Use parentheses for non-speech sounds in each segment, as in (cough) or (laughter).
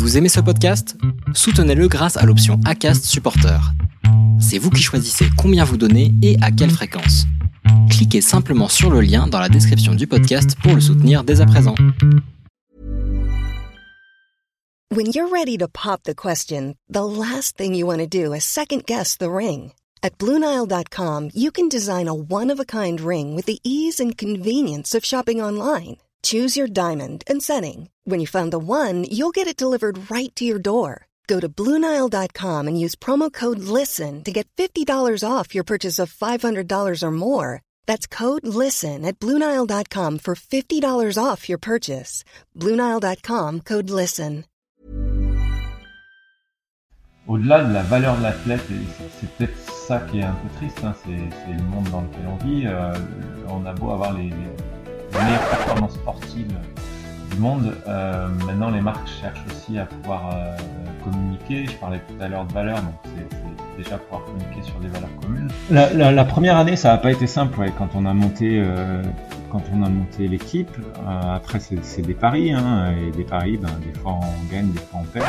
Vous aimez ce podcast? Soutenez-le grâce à l'option ACAST Supporter. C'est vous qui choisissez combien vous donnez et à quelle fréquence. Cliquez simplement sur le lien dans la description du podcast pour le soutenir dès à présent. When you're ready to pop the question, the last thing you want to do is second guess the ring. At Bluenile.com, you can design a one-of-a-kind ring with the ease and convenience of shopping online. Choose your diamond and setting. When you find the one, you'll get it delivered right to your door. Go to Bluenile.com and use promo code LISTEN to get $50 off your purchase of $500 or more. That's code LISTEN at Bluenile.com for $50 off your purchase. Bluenile.com code LISTEN. Au-delà de la valeur de l'athlète, c'est- peut-être ça qui est un peu triste, hein, c'est c'est le monde dans lequel on vit. euh, on a beau avoir les, les meilleures performances sportives du monde, euh, maintenant les marques cherchent aussi à pouvoir euh, communiquer. Je parlais tout à l'heure de valeur, donc c'est déjà pouvoir communiquer sur des valeurs communes. La, première année, ça n'a pas été simple quand on a monté, euh, quand on a monté l'équipe. Après, c'est des paris, hein, et des paris, ben, des fois on gagne, des fois on perd.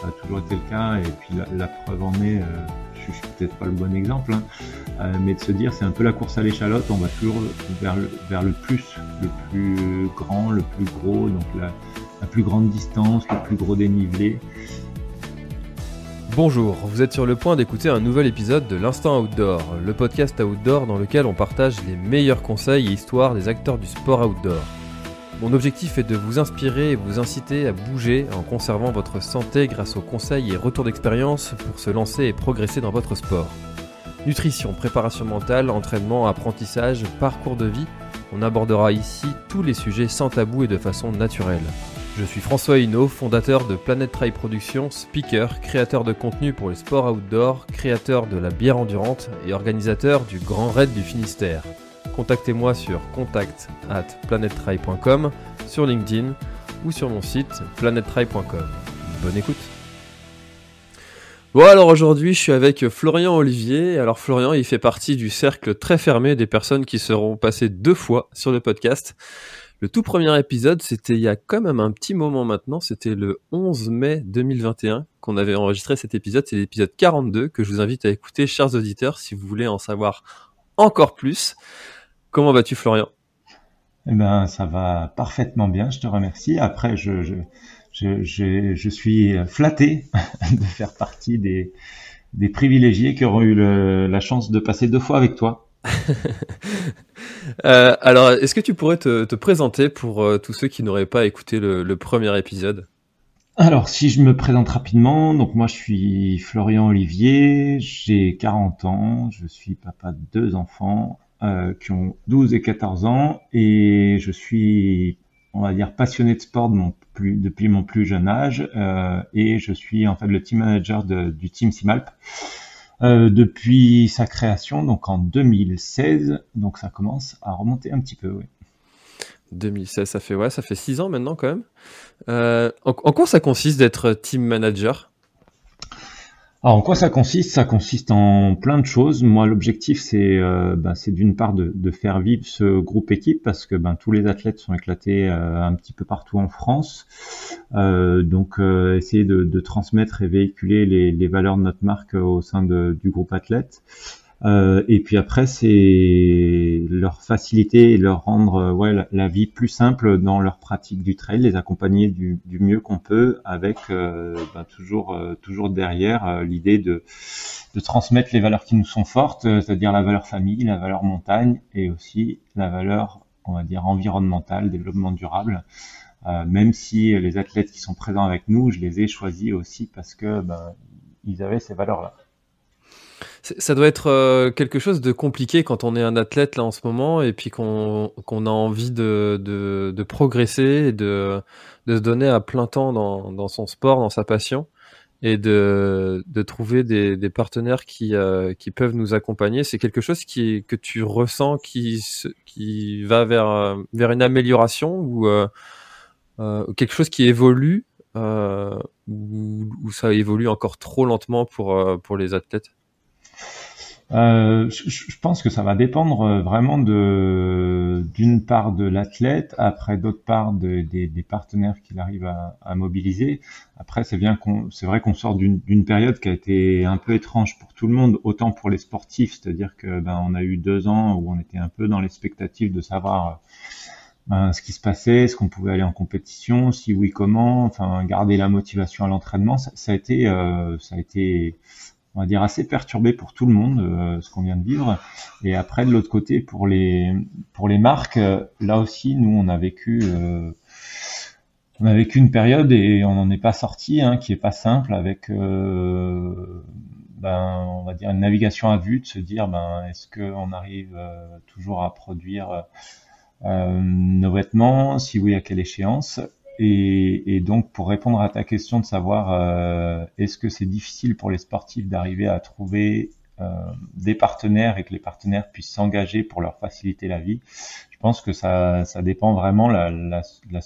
Ça a toujours été le cas, et puis la, la preuve en est, je suis peut-être pas le bon exemple, hein, euh, mais de se dire c'est un peu la course à l'échalote, on va toujours vers le, vers le plus, le plus grand, le plus gros, donc la, la plus grande distance, le plus gros dénivelé. Bonjour, vous êtes sur le point d'écouter un nouvel épisode de l'Instant Outdoor, le podcast outdoor dans lequel on partage les meilleurs conseils et histoires des acteurs du sport outdoor. Mon objectif est de vous inspirer et vous inciter à bouger en conservant votre santé grâce aux conseils et retours d'expérience pour se lancer et progresser dans votre sport. Nutrition, préparation mentale, entraînement, apprentissage, parcours de vie, on abordera ici tous les sujets sans tabou et de façon naturelle. Je suis François Hinault, fondateur de Planet Trail Productions, speaker, créateur de contenu pour les sports outdoor, créateur de la bière endurante et organisateur du Grand Raid du Finistère. Contactez-moi sur contact at sur LinkedIn ou sur mon site planettrail.com. Bonne écoute Bon alors aujourd'hui je suis avec Florian Olivier. Alors Florian il fait partie du cercle très fermé des personnes qui seront passées deux fois sur le podcast. Le tout premier épisode, c'était il y a quand même un petit moment maintenant, c'était le 11 mai 2021 qu'on avait enregistré cet épisode, c'est l'épisode 42 que je vous invite à écouter, chers auditeurs, si vous voulez en savoir encore plus. Comment vas-tu Florian? Eh ben, ça va parfaitement bien, je te remercie. Après, je, je, je, je, je suis flatté (laughs) de faire partie des, des privilégiés qui auront eu le- la chance de passer deux fois avec toi. (laughs) Euh, Alors, est-ce que tu pourrais te, te présenter pour euh, tous ceux qui n'auraient pas écouté le, le premier épisode? Alors, si je me présente rapidement, donc moi je suis Florian Olivier, j'ai 40 ans, je suis papa de deux enfants euh, qui ont 12 et 14 ans et je suis, on va dire, passionné de sport depuis mon plus jeune âge euh, et je suis en fait le team manager du team Simalp euh, depuis sa création, donc en 2016, donc ça commence à remonter un petit peu. oui. 2016, ça fait ouais, ça fait six ans maintenant quand même. En quoi ça consiste d'être team manager? Alors, en quoi ça consiste? Ça consiste en plein de choses. Moi, l'objectif, c'est euh, c'est d'une part de, faire vivre ce groupe équipe parce que ben, tous les athlètes sont éclatés euh, un petit peu partout en France. Euh, donc, essayer de, transmettre et véhiculer les, les valeurs de notre marque au sein de- du groupe athlète. Euh, et puis après, c'est leur faciliter et leur rendre euh, ouais, la, vie plus simple dans leur pratique du trail, les accompagner du, du mieux qu'on peut, avec euh, ben, toujours, euh, toujours derrière l'idée de, de transmettre les valeurs qui nous sont fortes, c'est-à-dire la valeur famille, la valeur montagne et aussi la valeur, on va dire, environnementale, développement durable. Même si les athlètes qui sont présents avec nous, je les ai choisis aussi parce que ben, ils avaient ces valeurs-là. Ça doit être euh, quelque chose de compliqué quand on est un athlète là en ce moment et puis qu'on a envie de, de, de progresser et de, de se donner à plein temps dans, dans son sport, dans sa passion et de, trouver des, des partenaires qui, euh, qui peuvent nous accompagner. C'est quelque chose qui, que tu ressens qui, qui va vers, euh, vers une amélioration ou euh, euh, quelque chose qui évolue euh, ou, ou ça évolue encore trop lentement pour, pour les athlètes? Euh, je, pense que ça va dépendre euh, vraiment de d'une part de l'athlète, après d'autre part des, partenaires qu'il arrive à, mobiliser. Après, c'est bien qu'on, c'est vrai qu'on sort d'une période qui a été un peu étrange pour tout le monde, autant pour les sportifs, c'est-à-dire que ben on a eu deux ans où on était un peu dans l'expectative de savoir ben, ce qui se passait, est-ce qu'on pouvait aller en compétition, si oui comment, enfin garder la motivation à l'entraînement. Ça, a été, euh, ça a été on va dire assez perturbé pour tout le monde euh, ce qu'on vient de vivre. Et après de l'autre côté pour les pour les marques euh, là aussi nous on a vécu euh, on a vécu une période et on n'en est pas sorti hein, qui est pas simple avec ben on va dire une navigation à vue de se dire ben est-ce que on arrive toujours à produire nos vêtements? Si oui à quelle échéance? Et, donc, pour répondre à ta question de savoir euh, est-ce que c'est difficile pour les sportifs d'arriver à trouver euh, des partenaires et que les partenaires puissent s'engager pour leur faciliter la vie, je pense que ça, ça dépend vraiment la, la, la,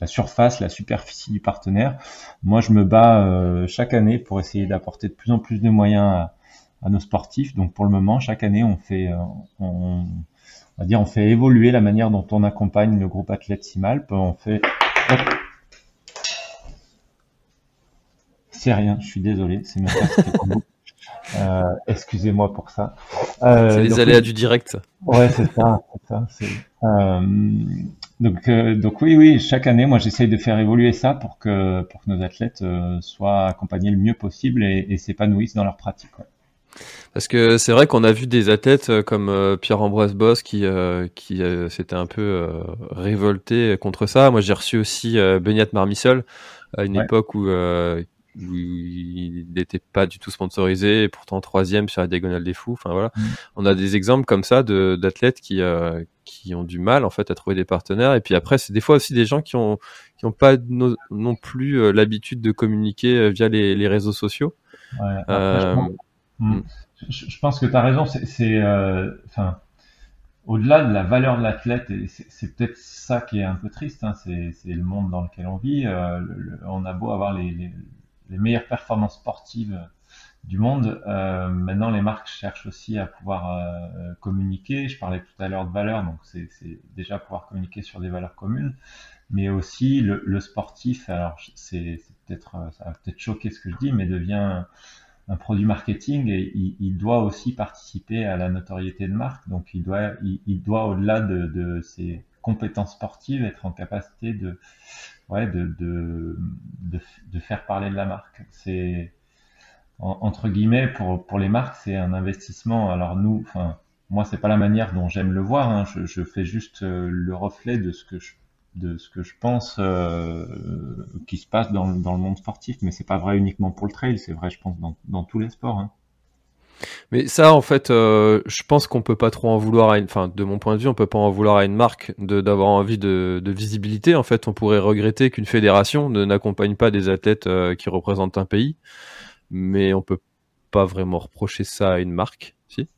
la surface, la superficie du partenaire. Moi, je me bats euh, chaque année pour essayer d'apporter de plus en plus de moyens à, à, nos sportifs. Donc, pour le moment, chaque année, on fait, euh, on, on va dire, on fait évoluer la manière dont on accompagne le groupe athlète Simalp. On fait c'est rien, je suis désolé, c'est euh, Excusez-moi pour ça. Euh, c'est les aléas du direct. Ouais, c'est ça. ça euh, donc, euh, donc oui, oui, chaque année, moi, j'essaye de faire évoluer ça pour que pour que nos athlètes soient accompagnés le mieux possible et, et s'épanouissent dans leur pratique. Ouais. Parce que c'est vrai qu'on a vu des athlètes euh, comme euh, Pierre-Ambroise Boss qui, euh, qui s'était un peu révolté contre ça. Moi, j'ai reçu aussi Beniat Marmissol à une époque où, où il n'était pas du tout sponsorisé et pourtant troisième sur la diagonale des fous. Enfin voilà, mm. on a des exemples comme ça d'athlètes qui qui ont du mal en fait à trouver des partenaires. Et puis après, c'est des fois aussi des gens qui ont qui ont pas non plus l'habitude de communiquer via les, les réseaux sociaux. Ouais, Mm. Je, je, pense que tu as raison. C'est, euh, enfin, au-delà de la valeur de l'athlète, et c'est peut-être ça qui est un peu triste. Hein, c'est le monde dans lequel on vit. Euh, on a beau avoir les, meilleures performances sportives du monde. Euh, maintenant, les marques cherchent aussi à pouvoir communiquer. Je parlais tout à l'heure de valeurs, donc c'est déjà pouvoir communiquer sur des valeurs communes, mais aussi le, le sportif. Alors, c'est peut-être, ça va peut-être choquer ce que je dis, mais devient un produit marketing et il, doit aussi participer à la notoriété de marque. Donc il doit, il, doit au-delà de, ses compétences sportives être en capacité de, ouais, de, de, faire parler de la marque. C'est entre guillemets pour pour les marques, c'est un investissement. Alors nous, enfin moi c'est pas la manière dont j'aime le voir. Hein. Je, je, fais juste euh, le reflet de ce que je de ce que je pense euh, qui se passe dans, dans, le monde sportif, mais c'est pas vrai uniquement pour le trail, c'est vrai, je pense, dans, dans tous les sports. Hein. Mais ça, en fait, euh, je pense qu'on peut pas trop en vouloir à une, enfin, de mon point de vue, on peut pas en vouloir à une marque de d'avoir envie de, de, visibilité. En fait, on pourrait regretter qu'une fédération ne n'accompagne pas des athlètes euh, qui représentent un pays, mais on peut pas vraiment reprocher ça à une marque, si?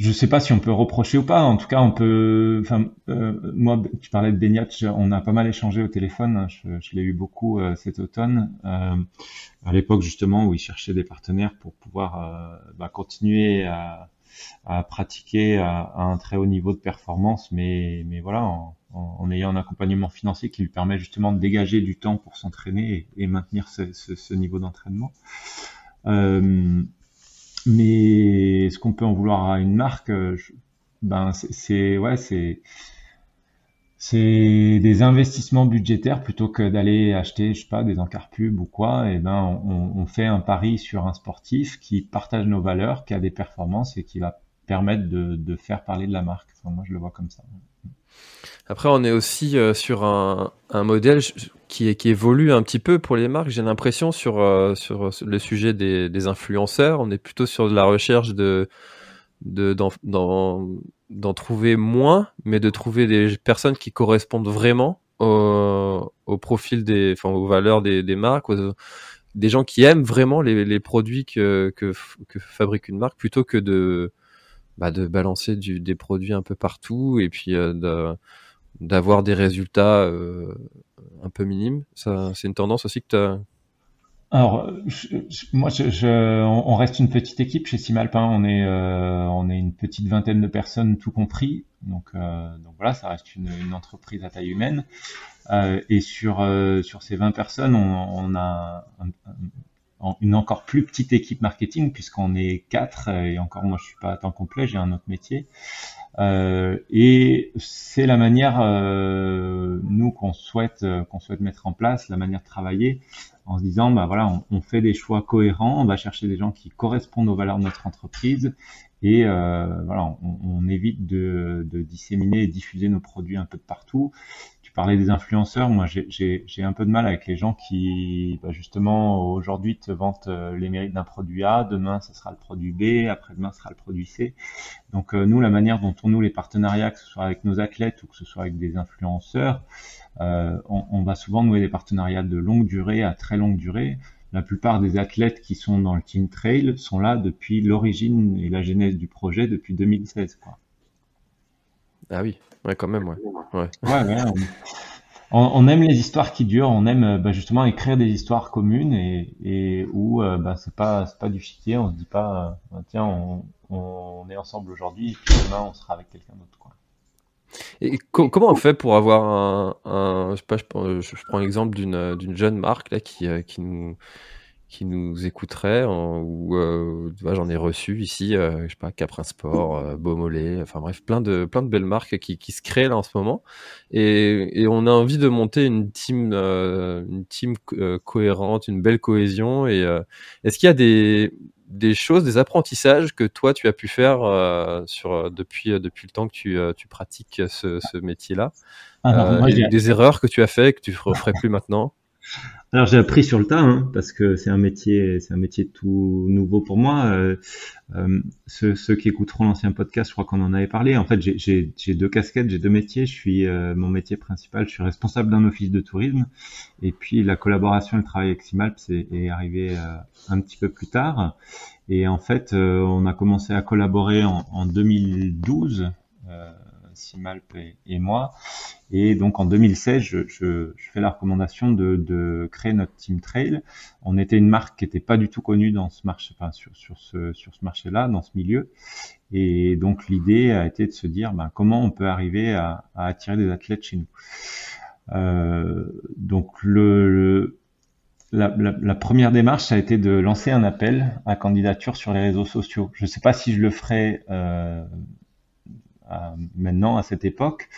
Je sais pas si on peut reprocher ou pas. En tout cas, on peut. Enfin, euh, moi, tu parlais de Beniat, on a pas mal échangé au téléphone. Je, l'ai eu beaucoup euh, cet automne. Euh, à l'époque justement où il cherchait des partenaires pour pouvoir euh, bah, continuer à, à pratiquer à, un très haut niveau de performance, mais mais voilà, en, en, ayant un accompagnement financier qui lui permet justement de dégager du temps pour s'entraîner et, et, maintenir ce, ce, ce niveau d'entraînement. Euh, mais est-ce qu'on peut en vouloir à une marque euh, Ben c'est ouais c'est c'est des investissements budgétaires plutôt que d'aller acheter je sais pas des encarts ou quoi. Et ben on, on, fait un pari sur un sportif qui partage nos valeurs, qui a des performances et qui va permettre de, de faire parler de la marque. Enfin, moi je le vois comme ça. Après, on est aussi euh, sur un, un, modèle qui, qui, évolue un petit peu pour les marques. J'ai l'impression sur, euh, sur le sujet des, influenceurs, on est plutôt sur la recherche de d'en trouver moins, mais de trouver des personnes qui correspondent vraiment au, au profil des, enfin, aux valeurs des, des marques, des gens qui aiment vraiment les, les produits que, que fabrique une marque, plutôt que de bah, de balancer des produits un peu partout et puis euh, d'avoir des résultats euh, un peu minimes. Ça, c'est une tendance aussi que tu as. alors, moi, on reste une petite équipe chez Simalpin. On est, euh, on est une petite vingtaine de personnes, tout compris. Donc, donc voilà, ça reste une, entreprise à taille humaine. Et sur sur ces 20 personnes, on, a une encore plus petite équipe marketing puisqu'on est quatre. Et encore, moi, je suis pas à temps complet, j'ai un autre métier. Euh, et c'est la manière, euh, nous, qu'on souhaite, qu'on souhaite mettre en place, la manière de travailler en se disant, bah voilà, on, on, fait des choix cohérents, on va chercher des gens qui correspondent aux valeurs de notre entreprise et euh, voilà, on, on évite de, de, disséminer et diffuser nos produits un peu de partout. Tu parlais des influenceurs, moi j'ai un peu de mal avec les gens qui, bah justement, aujourd'hui te vantent euh, les mérites d'un produit A, demain ça sera le produit B, après-demain ce sera le produit C. Donc euh, nous, la manière dont on noue les partenariats, que ce soit avec nos athlètes ou que ce soit avec des influenceurs, euh, on, on, va souvent nouer des partenariats de longue durée à très longue durée. La plupart des athlètes qui sont dans le Team Trail sont là depuis l'origine et la genèse du projet depuis 2016. Quoi. Ah oui, ouais, quand même, ouais. ouais. ouais, ouais on, on, aime les histoires qui durent, on aime bah, justement écrire des histoires communes et, et où euh, bah, c'est pas c'est pas du chiquier, on se dit pas euh, tiens on, on, est ensemble aujourd'hui et puis demain on sera avec quelqu'un d'autre quoi. Et co comment on fait pour avoir un, un je sais pas, je, prends, je, prends l'exemple d'une d'une jeune marque là qui euh, qui nous qui nous écouterait ou euh, j'en ai reçu ici euh, je sais pas Caprin Sport euh, Beaumolet enfin bref plein de plein de belles marques qui, qui se créent là en ce moment. Et, et on a envie de monter une team euh, une team euh, cohérente une belle cohésion. Et euh, est-ce qu'il y a des des choses, des apprentissages que toi tu as pu faire euh, sur depuis depuis le temps que tu, tu pratiques ce, ce métier-là, euh, des erreurs que tu as fait que tu ferais plus maintenant? Alors j'ai appris sur le tas hein, parce que c'est un métier, c'est un métier tout nouveau pour moi. Euh, euh, ceux, qui écouteront l'ancien podcast, je crois qu'on en avait parlé. En fait, j'ai deux casquettes, j'ai deux métiers. Je suis euh, mon métier principal, je suis responsable d'un office de tourisme, et puis la collaboration et le travail avec Simalps est, arrivé un petit peu plus tard. Et en fait, on a commencé à collaborer en 2012. Simalp et, et, moi. Et donc en 2016, je, fais la recommandation de, créer notre Team Trail. On était une marque qui n'était pas du tout connue dans ce sur, ce, marché-là, dans ce milieu. Et donc l'idée a été de se dire ben, comment on peut arriver à, attirer des athlètes chez nous. Euh, donc la, première démarche, ça a été de lancer un appel à candidature sur les réseaux sociaux. Je ne sais pas si je le ferai euh, maintenant à cette époque.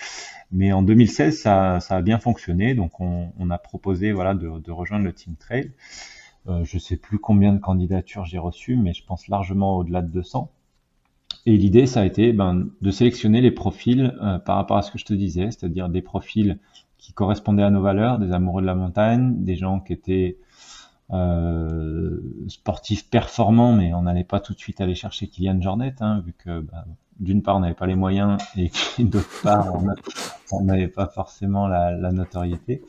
Mais en 2016, ça, ça a bien fonctionné. Donc, on, a proposé voilà, de, rejoindre le Team Trail. Euh, je sais plus combien de candidatures j'ai reçues, mais je pense largement au-delà de 200. Et l'idée, ça a été ben, de sélectionner les profils euh, par rapport à ce que je te disais, c'est-à-dire des profils qui correspondaient à nos valeurs, des amoureux de la montagne, des gens qui étaient euh, sportifs performants, mais on n'allait pas tout de suite aller chercher Kylian Jornet, hein, vu que bah, d'une part on n'avait pas les moyens et (laughs) d'autre part on n'avait pas forcément la, la notoriété.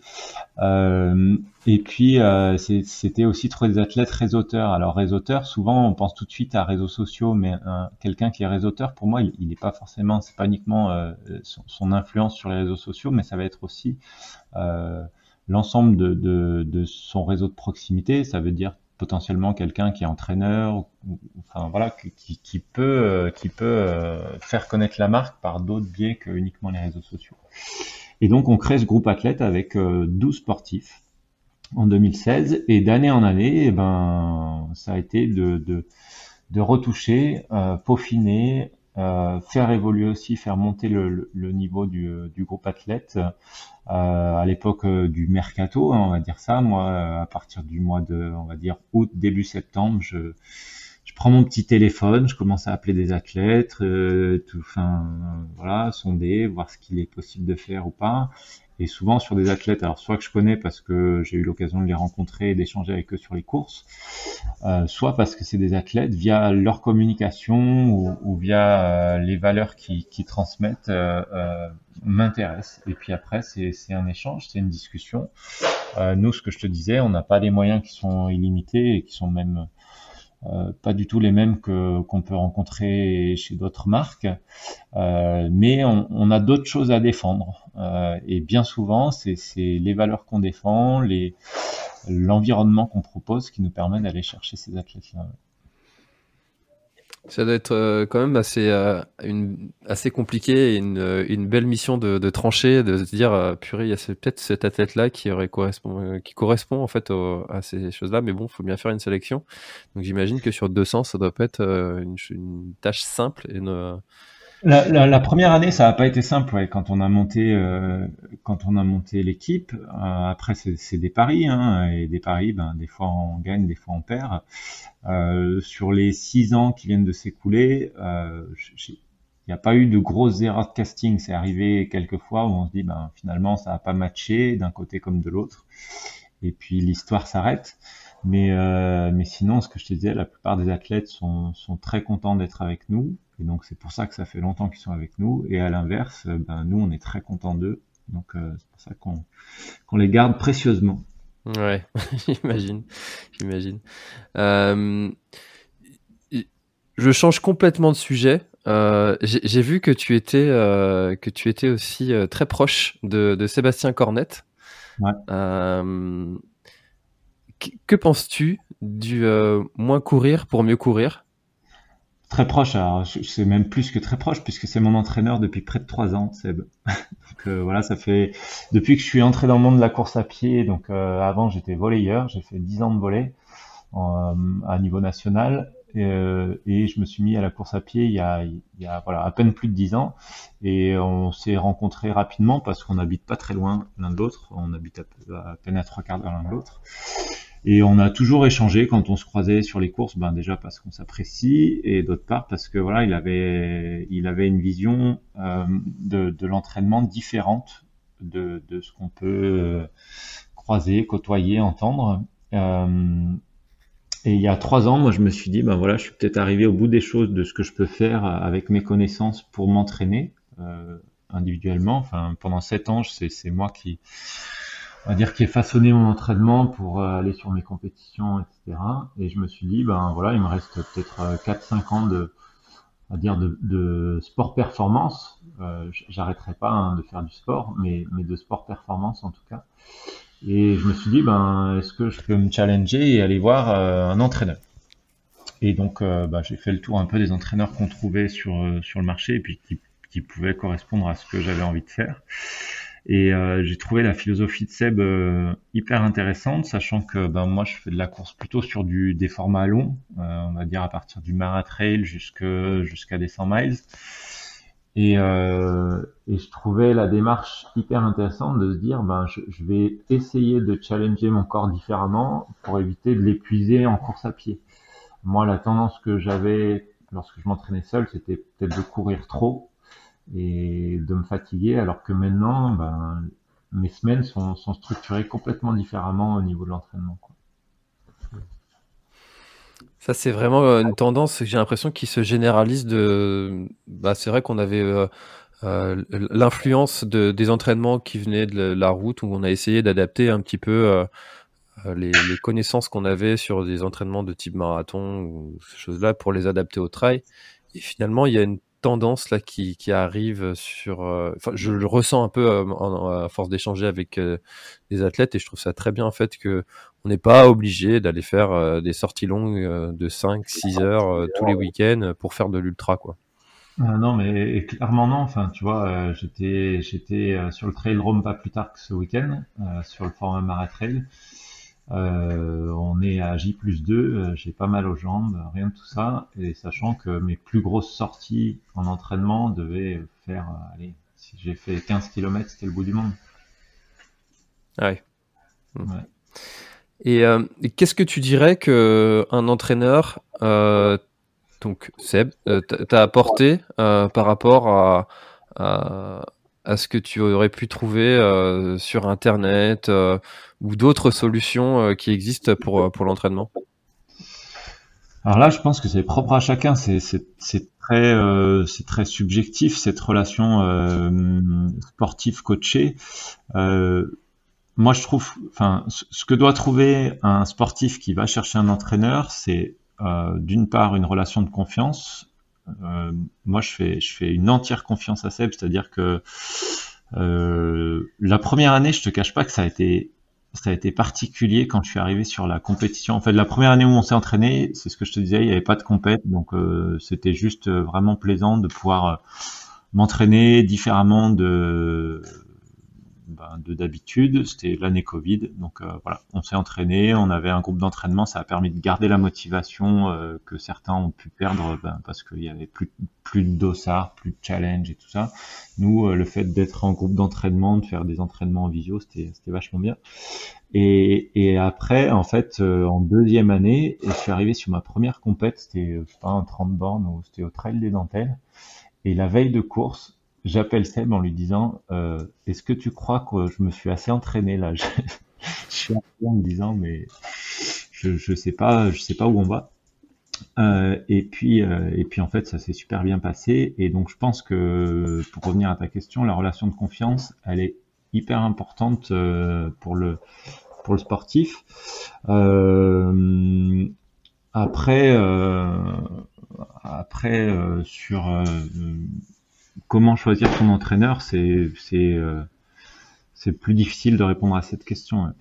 Euh, et puis euh, c'était aussi trouver des athlètes réseauteurs. Alors réseauteur, souvent on pense tout de suite à réseaux sociaux, mais quelqu'un qui est réseauteur, pour moi, il n'est pas forcément, c'est pas uniquement euh, son, son, influence sur les réseaux sociaux, mais ça va être aussi euh, l'ensemble de, de, de, son réseau de proximité. Ça veut dire potentiellement quelqu'un qui est entraîneur, enfin voilà, qui, qui peut, qui peut euh, faire connaître la marque par d'autres biais que uniquement les réseaux sociaux. Et donc on crée ce groupe athlète avec 12 euh, sportifs en 2016 et d'année en année, eh ben ça a été de, de, de retoucher, euh, peaufiner, euh, faire évoluer aussi, faire monter le, le niveau du, du, groupe athlète. Euh, à l'époque euh, du mercato, hein, on va dire ça. Moi, euh, à partir du mois de, on va dire août début septembre, je, je prends mon petit téléphone, je commence à appeler des athlètes, euh, tout, enfin voilà, sonder, voir ce qu'il est possible de faire ou pas et souvent sur des athlètes, alors soit que je connais parce que j'ai eu l'occasion de les rencontrer et d'échanger avec eux sur les courses, euh, soit parce que c'est des athlètes via leur communication ou, ou via euh, les valeurs qu'ils qui transmettent euh, euh m'intéressent. Et puis après, c'est un échange, c'est une discussion. Euh, nous, ce que je te disais, on n'a pas les moyens qui sont illimités et qui sont même pas du tout les mêmes que qu'on peut rencontrer chez d'autres marques, euh, mais on, on a d'autres choses à défendre. Euh, et bien souvent, c'est les valeurs qu'on défend, les l'environnement qu'on propose qui nous permet d'aller chercher ces athlètes-là. Ça doit être euh, quand même assez, euh, une, assez compliqué et une, euh, une belle mission de, de trancher, de se dire, purée, il y a peut-être cet athlète-là qui, aurait correspond, qui correspond en fait à ces choses-là, mais bon, il faut bien faire une sélection. Donc j'imagine que sur 200, ça doit pas être une, une tâche simple et une, la, la, la, première année, ça n'a pas été simple. Ouais, quand on a monté, euh, quand on a monté l'équipe. Euh, après, c'est des paris, hein, et des paris, ben, des fois on gagne, des fois on perd. Euh, sur les six ans qui viennent de s'écouler, euh, il n'y a pas eu de grosses erreurs de casting. C'est arrivé quelques fois où on se dit, ben, finalement, ça n'a pas matché d'un côté comme de l'autre, et puis l'histoire s'arrête. Mais, euh, mais sinon, ce que je te disais, la plupart des athlètes sont, sont très contents d'être avec nous. Et donc, c'est pour ça que ça fait longtemps qu'ils sont avec nous. Et à l'inverse, euh, ben, nous, on est très contents d'eux. Donc, euh, c'est pour ça qu'on les garde précieusement. Ouais, (laughs) j'imagine. J'imagine. Euh, je change complètement de sujet. Euh, J'ai vu que tu étais, que tu étais aussi très proche de, de Sébastien Cornette. Ouais que penses-tu du moins courir pour mieux courir? Très proche, alors c'est même plus que très proche puisque c'est mon entraîneur depuis près de trois ans, Seb. (laughs) donc euh, voilà, ça fait depuis que je suis entré dans le monde de la course à pied. Donc euh, avant j'étais volleyeur, j'ai fait dix ans de volley à niveau national et, je me suis mis à la course à pied il y a, il y a voilà à peine plus de dix ans et on s'est rencontrés rapidement parce qu'on n'habite pas très loin l'un de l'autre, on habite à, à peine à trois quarts d'heure l'un de l'autre. Et on a toujours échangé quand on se croisait sur les courses, ben déjà parce qu'on s'apprécie et d'autre part parce que voilà, il avait, il avait une vision euh, de, de l'entraînement différente de, de ce qu'on peut euh, croiser, côtoyer, entendre. Euh, et il y a trois ans, moi, je me suis dit, ben voilà, je suis peut-être arrivé au bout des choses de ce que je peux faire avec mes connaissances pour m'entraîner euh, individuellement. Enfin, pendant sept ans, c'est moi qui on va dire, qui est façonné mon entraînement pour euh, aller sur mes compétitions, etc. Et je me suis dit, ben voilà, il me reste peut-être 4-5 euh, ans de, à dire de, de sport performance. Euh, J'arrêterai pas hein, de faire du sport, mais, mais de sport performance en tout cas. Et je me suis dit, ben est-ce que je peux me challenger et aller voir euh, un entraîneur? Et donc, ben, j'ai fait le tour un peu des entraîneurs qu'on trouvait sur sur le marché et puis qui, qui pouvaient correspondre à ce que j'avais envie de faire. Et euh, j'ai trouvé la philosophie de Seb euh, hyper intéressante, sachant que ben, moi je fais de la course plutôt sur du, des formats longs, euh, on va dire à partir du maratrail jusqu'à des 100 miles. Et, euh, et, je trouvais la démarche hyper intéressante de se dire ben je, je, vais essayer de challenger mon corps différemment pour éviter de l'épuiser en course à pied. Moi la tendance que j'avais lorsque je m'entraînais seul c'était peut-être de courir trop et de me fatiguer, alors que maintenant, ben, mes semaines sont, structurées complètement différemment au niveau de l'entraînement. Ça, c'est vraiment euh, une tendance, j'ai l'impression, qui se généralise de. Bah, c'est vrai qu'on avait euh, euh, l'influence de, des entraînements qui venaient de la route, où on a essayé d'adapter un petit peu les, les, connaissances qu'on avait sur des entraînements de type marathon ou ces choses-là pour les adapter au trail. Et finalement, il y a une tendance là qui, qui arrive sur. Euh, enfin, je le ressens un peu euh, à force d'échanger avec euh, des athlètes et je trouve ça très bien en fait que on n'est pas obligé d'aller faire des sorties longues de 5-6 heures tous les week-ends pour faire de l'ultra quoi. Non mais clairement non. Enfin tu vois, j'étais j'étais sur le trail Rome pas plus tard que ce week-end sur le format Maratrail. Euh, on est à J plus 2, euh, j'ai pas mal aux jambes, rien de tout ça, et sachant que mes plus grosses sorties en entraînement devaient faire, euh, allez, si j'ai fait 15 km, c'était le bout du monde. Ah ouais. Et, qu'est-ce que tu dirais que un entraîneur, donc Seb, t'a apporté par rapport à, à, à ce que tu aurais pu trouver euh, sur Internet euh, ou d'autres solutions euh, qui existent pour, pour l'entraînement? Alors là, je pense que c'est propre à chacun. C'est très, très subjectif cette relation sportif-coaché. moi, je trouve, enfin, ce que doit trouver un sportif qui va chercher un entraîneur, c'est d'une part une relation de confiance euh, moi, je fais, je fais une entière confiance à Seb, c'est-à-dire que euh, la première année, je te cache pas que ça a été ça a été particulier quand je suis arrivé sur la compétition. En fait, la première année où on s'est entraîné, c'est ce que je te disais, il n'y avait pas de compète, donc euh, c'était juste euh, vraiment plaisant de pouvoir euh, m'entraîner différemment de ben, de d'habitude. C'était l'année Covid, donc voilà, on s'est entraîné, on avait un groupe d'entraînement, ça a permis de garder la motivation que certains ont pu perdre ben, parce qu'il y avait plus plus de dossard, plus de challenge et tout ça. Nous, le fait d'être en groupe d'entraînement, de faire des entraînements en visio, c'était c'était vachement bien. Et, et après, en fait, en deuxième année, je suis arrivé sur ma première compète, c'était pas un 30 bornes, c'était au Trail des Dentelles. Et la veille de course, j'appelle Seb en lui disant euh, Est-ce que tu crois que je me suis assez entraîné là? (laughs) Je, suis en me disant mais je, je sais pas, je sais pas où on va. Euh, et puis euh, et puis en fait ça s'est super bien passé et donc je pense que pour revenir à ta question, la relation de confiance, elle est hyper importante euh, pour le pour le sportif. Euh, après, euh, après sur comment choisir son entraîneur, c'est c'est c'est plus difficile de répondre à cette question.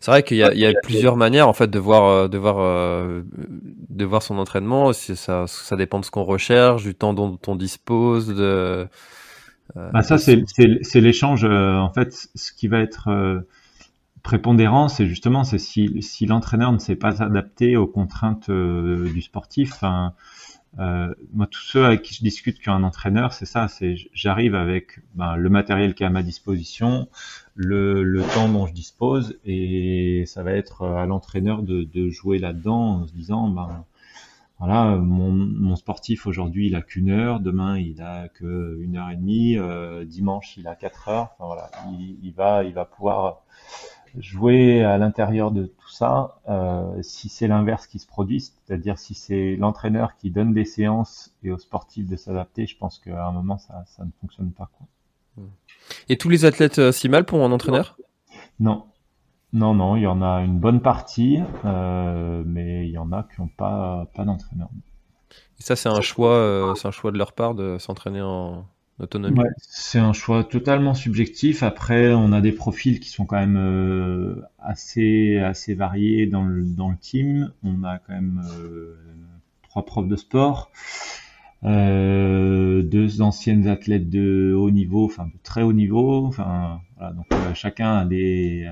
C'est vrai qu'il y a, il y a plusieurs manières en fait de voir de voir de voir son entraînement. Ça, ça dépend de ce qu'on recherche, du temps dont on dispose, de. bah ça c'est c'est l'échange. en fait, ce qui va être prépondérant, c'est justement c'est si, si l'entraîneur ne s'est pas adapté aux contraintes euh, du sportif. Euh, moi, tous ceux avec qui je discute qui ont un entraîneur, c'est ça. C'est j'arrive avec ben, le matériel qui est à ma disposition, le, le, temps dont je dispose, et ça va être à l'entraîneur de, de, jouer là-dedans en se disant ben voilà, mon, mon sportif aujourd'hui il a qu'une heure, demain il a que une heure et demie, euh, dimanche il a quatre heures. Enfin, voilà, il, il va il va pouvoir jouer à l'intérieur de tout ça, euh, si c'est l'inverse qui se produit, c'est-à-dire si c'est l'entraîneur qui donne des séances et aux sportifs de s'adapter, je pense qu'à un moment ça, ça ne fonctionne pas. Quoi. Et tous les athlètes euh, si mal pour un entraîneur? Non. Non, non, il y en a une bonne partie, euh, mais il y en a qui n'ont pas, pas d'entraîneur. Et ça, c'est un choix, euh, c'est un choix de leur part de s'entraîner en, c'est un choix totalement subjectif. Après, on a des profils qui sont quand même euh, assez assez variés dans le dans le team. On a quand même euh, trois profs de sport, euh, deux anciennes athlètes de haut niveau, enfin de très haut niveau. Enfin, voilà, donc euh, chacun a des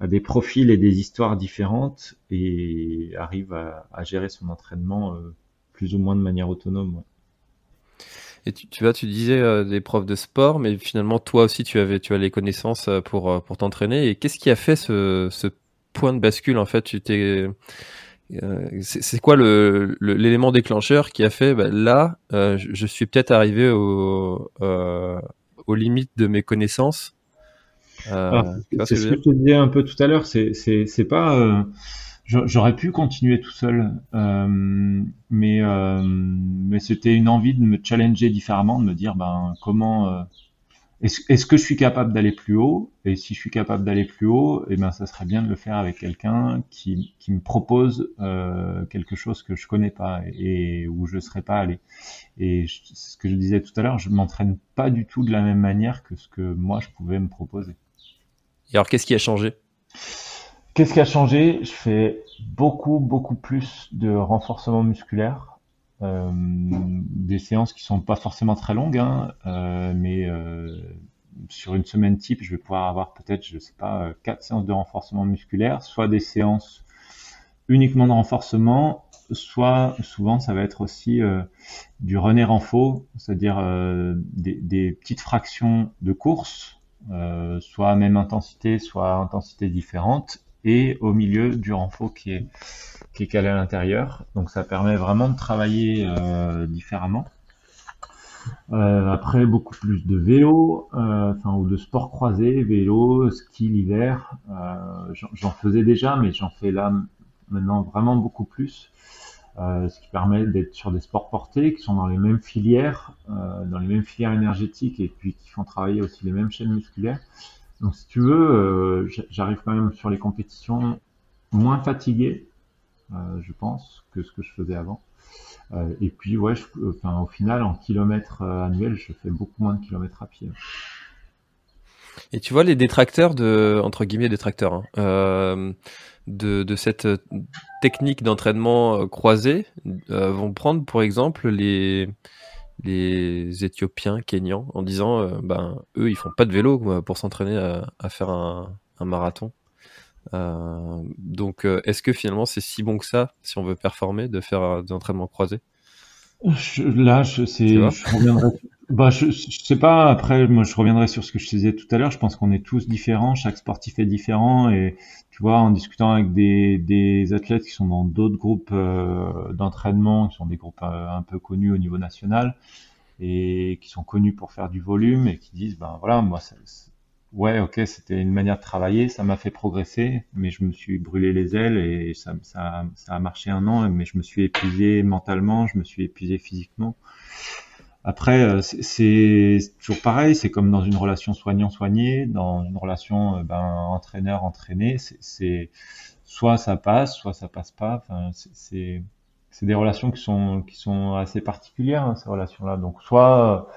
a des profils et des histoires différentes et arrive à, à gérer son entraînement euh, plus ou moins de manière autonome. Et tu, tu vois, tu disais euh, des profs de sport, mais finalement toi aussi tu avais, tu as les connaissances euh, pour euh, pour t'entraîner. Et qu'est-ce qui a fait ce, ce point de bascule en fait? Tu t'es euh, c'est quoi le l'élément déclencheur qui a fait bah, là euh, je, je, suis peut-être arrivé au, euh, aux limites de mes connaissances? Ah, c'est ce que je te disais un peu tout à l'heure c'est c'est pas j'aurais pu continuer tout seul, euh, mais euh, mais c'était une envie de me challenger différemment, de me dire ben comment euh, est-ce est que je suis capable d'aller plus haut? Et si je suis capable d'aller plus haut, et eh ben ça serait bien de le faire avec quelqu'un qui qui me propose euh, quelque chose que je connais pas et, où je serais pas allé. Et je, ce que je disais tout à l'heure, je m'entraîne pas du tout de la même manière que ce que moi je pouvais me proposer. Et alors qu'est-ce qui a changé? Qu'est-ce qui a changé? Je fais beaucoup, beaucoup plus de renforcement musculaire. Euh, des séances qui sont pas forcément très longues, hein, euh, mais euh, sur une semaine type, je vais pouvoir avoir peut-être, je sais pas, quatre séances de renforcement musculaire, soit des séances uniquement de renforcement, soit souvent ça va être aussi du runner renfo, c'est-à-dire euh, des, petites fractions de course, soit même intensité, soit intensité différente, et au milieu du renfort qui est, qui est calé à l'intérieur. Donc ça permet vraiment de travailler euh, différemment. Euh, après beaucoup plus de vélo, euh, enfin ou de sport croisé, vélo, ski l'hiver. J'en faisais déjà, mais j'en fais là maintenant vraiment beaucoup plus. Ce qui permet d'être sur des sports portés qui sont dans les mêmes filières, dans les mêmes filières énergétiques et puis qui font travailler aussi les mêmes chaînes musculaires. Donc si tu veux, euh, j'arrive quand même sur les compétitions moins fatigué, euh, je pense, que ce que je faisais avant. Euh, et puis ouais, au final en kilomètres annuels, je fais beaucoup moins de kilomètres à pied. Et tu vois les détracteurs de entre guillemets détracteurs hein, de, cette technique d'entraînement croisé vont prendre pour exemple les les Éthiopiens, Kenyans, en disant ben eux ils font pas de vélo pour s'entraîner à, à, faire un, un marathon. Euh, donc, euh, est-ce que finalement c'est si bon que ça, si on veut performer, de faire euh, des entraînements croisés? Là, je, sais, je reviendrai. Bah, je, je, sais pas. Après, moi, je reviendrai sur ce que je disais tout à l'heure. Je pense qu'on est tous différents. Chaque sportif est différent. Et tu vois, en discutant avec des, des athlètes qui sont dans d'autres groupes d'entraînement, qui sont des groupes un peu connus au niveau national et qui sont connus pour faire du volume et qui disent, ben voilà, moi, ça, ouais, ok, c'était une manière de travailler, ça m'a fait progresser, mais je me suis brûlé les ailes et ça, ça, ça, a marché un an, mais je me suis épuisé mentalement, je me suis épuisé physiquement. Après, euh, c'est toujours pareil, c'est comme dans une relation soignant-soigné, dans une relation euh, ben, entraîneur-entraîné, c'est soit ça passe, soit ça passe pas. Enfin, c'est des relations qui sont qui sont assez particulières, hein, ces relations-là. Donc soit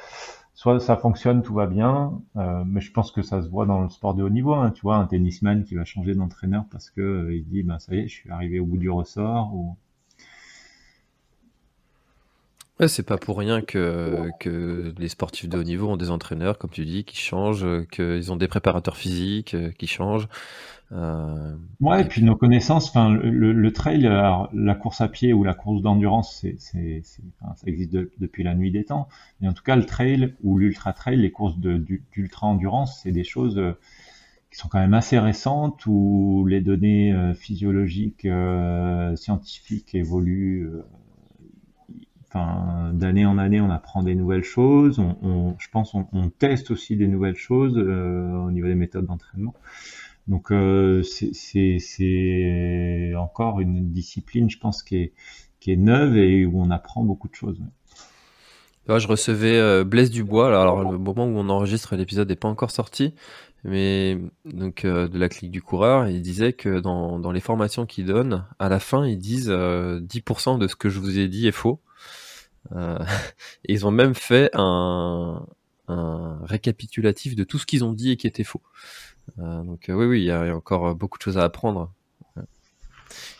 soit ça fonctionne, tout va bien, euh, mais je pense que ça se voit dans le sport de haut niveau. Hein, tu vois, un tennisman qui va changer d'entraîneur parce que euh, il dit, ben ça y est, je suis arrivé au bout du ressort. Ou... Ouais, c'est pas pour rien que, que les sportifs de haut niveau ont des entraîneurs, comme tu dis, qui changent, qu'ils ont des préparateurs physiques euh, qui changent. Euh, ouais, et puis nos connaissances, enfin, le, le, trail, la course à pied ou la course d'endurance, c'est, c'est, enfin, ça existe depuis la nuit des temps. Mais en tout cas, le trail ou l'ultra trail, les courses de, d'ultra endurance, c'est des choses euh, qui sont quand même assez récentes où les données physiologiques, euh, scientifiques évoluent. Enfin, d'année en année, on apprend des nouvelles choses. Je pense, on, teste aussi des nouvelles choses au niveau des méthodes d'entraînement. Donc euh, c'est encore une discipline, je pense, qui est, neuve et où on apprend beaucoup de choses. je recevais euh, Blaise Dubois. Alors, le moment où on enregistre l'épisode n'est pas encore sorti, mais donc euh, de la clique du coureur, il disait que dans les formations qu'il donne, à la fin, ils disent 10% de ce que je vous ai dit est faux. Et (laughs) ils ont même fait un, un récapitulatif de tout ce qu'ils ont dit et qui était faux. Euh, donc euh, oui, oui, il y, a encore euh, beaucoup de choses à apprendre.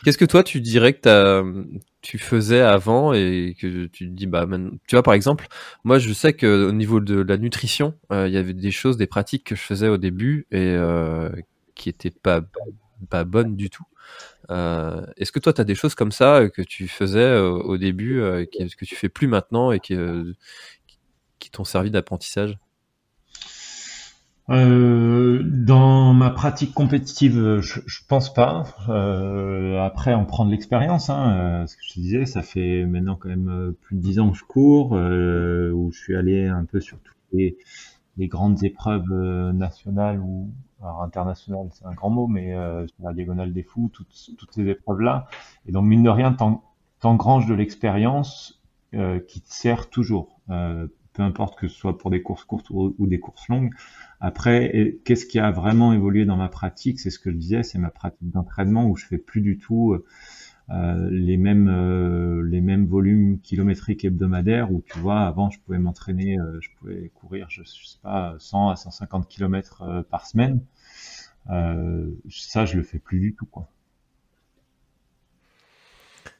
Qu'est-ce que toi tu dirais que tu faisais avant et que tu te dis bah tu vois par exemple moi je sais que au niveau de la nutrition il y avait des choses des pratiques que je faisais au début et qui étaient pas pas bonnes du tout. Est-ce que toi tu as des choses comme ça que tu faisais au début que, que tu fais plus maintenant et qui, t'ont servi d'apprentissage? Euh, dans ma pratique compétitive, je, je pense pas. Euh, après, on prend de l'expérience. Hein. Euh, ce que je te disais, ça fait maintenant quand même euh, plus de dix ans que je cours, euh, où je suis allé un peu sur toutes les, les grandes épreuves nationales ou alors internationales, c'est un grand mot, mais sur la diagonale des fous, toutes, toutes ces épreuves-là. Et donc, mine de rien, t'engranges de l'expérience qui te sert toujours. peu importe que ce soit pour des courses courtes ou des courses longues, après, qu'est-ce qui a vraiment évolué dans ma pratique? C'est ce que je disais, c'est ma pratique d'entraînement où je fais plus du tout euh, les mêmes euh, les mêmes volumes kilométriques hebdomadaires où tu vois avant je pouvais m'entraîner euh, je pouvais courir je, sais pas 100 à 150 km par semaine ça je le fais plus du tout quoi.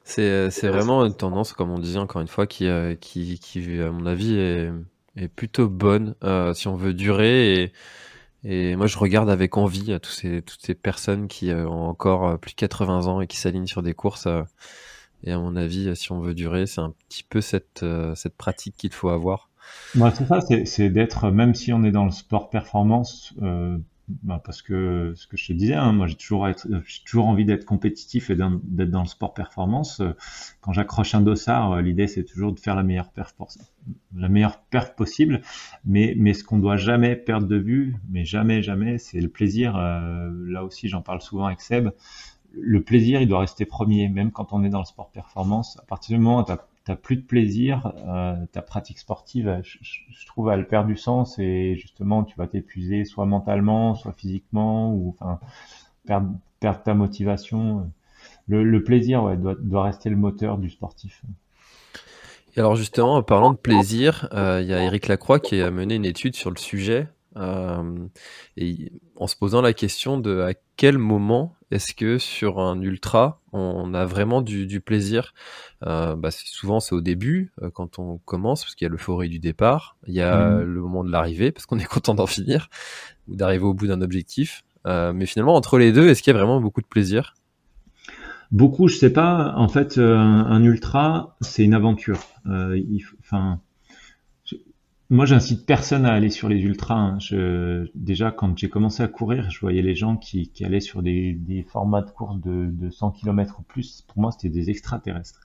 C'est c'est vraiment une tendance comme on disait encore une fois qui qui qui à mon avis est est plutôt bonne euh, si on veut durer. Et, et moi je regarde avec envie à tous ces, toutes ces personnes qui euh, ont encore euh, plus de 80 ans et qui s'alignent sur des courses et à mon avis si on veut durer c'est un petit peu cette, cette pratique qu'il faut avoir. Moi c'est ça, c'est d'être même si on est dans le sport performance bah parce que ce que je te disais, hein, moi j'ai toujours, envie d'être compétitif et d'être dans le sport performance. Quand j'accroche un dossard, euh, l'idée c'est toujours de faire la meilleure perf, la meilleure perf possible. Mais, mais ce qu'on doit jamais perdre de vue, mais jamais, jamais, c'est le plaisir. Euh, là aussi, j'en parle souvent avec Seb. Le plaisir, il doit rester premier, même quand on est dans le sport performance. À partir du moment où tu t'as plus de plaisir, euh, ta pratique sportive, je, trouve, elle perd du sens et justement, tu vas t'épuiser soit mentalement, soit physiquement, ou perdre, ta motivation. Le, plaisir, doit, rester le moteur du sportif. Et alors justement, en parlant de plaisir, euh, il y a Eric Lacroix qui a mené une étude sur le sujet. et en se posant la question de à quel moment est-ce que sur un ultra, on a vraiment du, plaisir? Bah, Souvent, c'est au début, quand on commence, parce qu'il y a l'euphorie du départ, il y a mmh. le moment de l'arrivée, parce qu'on est (laughs) content d'en finir, ou d'arriver au bout d'un objectif. mais finalement, entre les deux, est-ce qu'il y a vraiment beaucoup de plaisir? Beaucoup, je sais pas. En fait, euh, un, ultra, c'est une aventure. Euh, enfin, moi, j'incite personne à aller sur les ultras. Hein. Déjà, quand j'ai commencé à courir, je voyais les gens qui, allaient sur des, formats de course de, de 100 km ou plus. Pour moi, c'était des extraterrestres.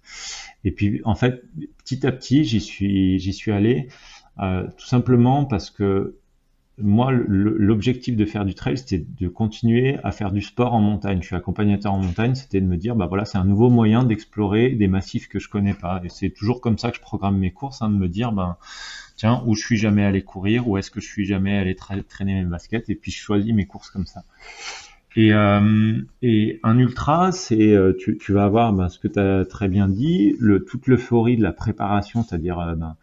Et puis, en fait, petit à petit, j'y suis, j'y allé, euh, tout simplement parce que moi, l'objectif de faire du trail, c'était de continuer à faire du sport en montagne. Je suis accompagnateur en montagne, c'était de me dire, bah voilà, c'est un nouveau moyen d'explorer des massifs que je connais pas. Et c'est toujours comme ça que je programme mes courses, hein, de me dire, ben tiens, où je suis jamais allé courir, où est-ce que je suis jamais allé traîner mes baskets, et puis je choisis mes courses comme ça. Et, euh, un ultra, c'est euh, tu, vas avoir ben, ce que tu as très bien dit, toute l'euphorie de la préparation, c'est-à-dire euh, ben,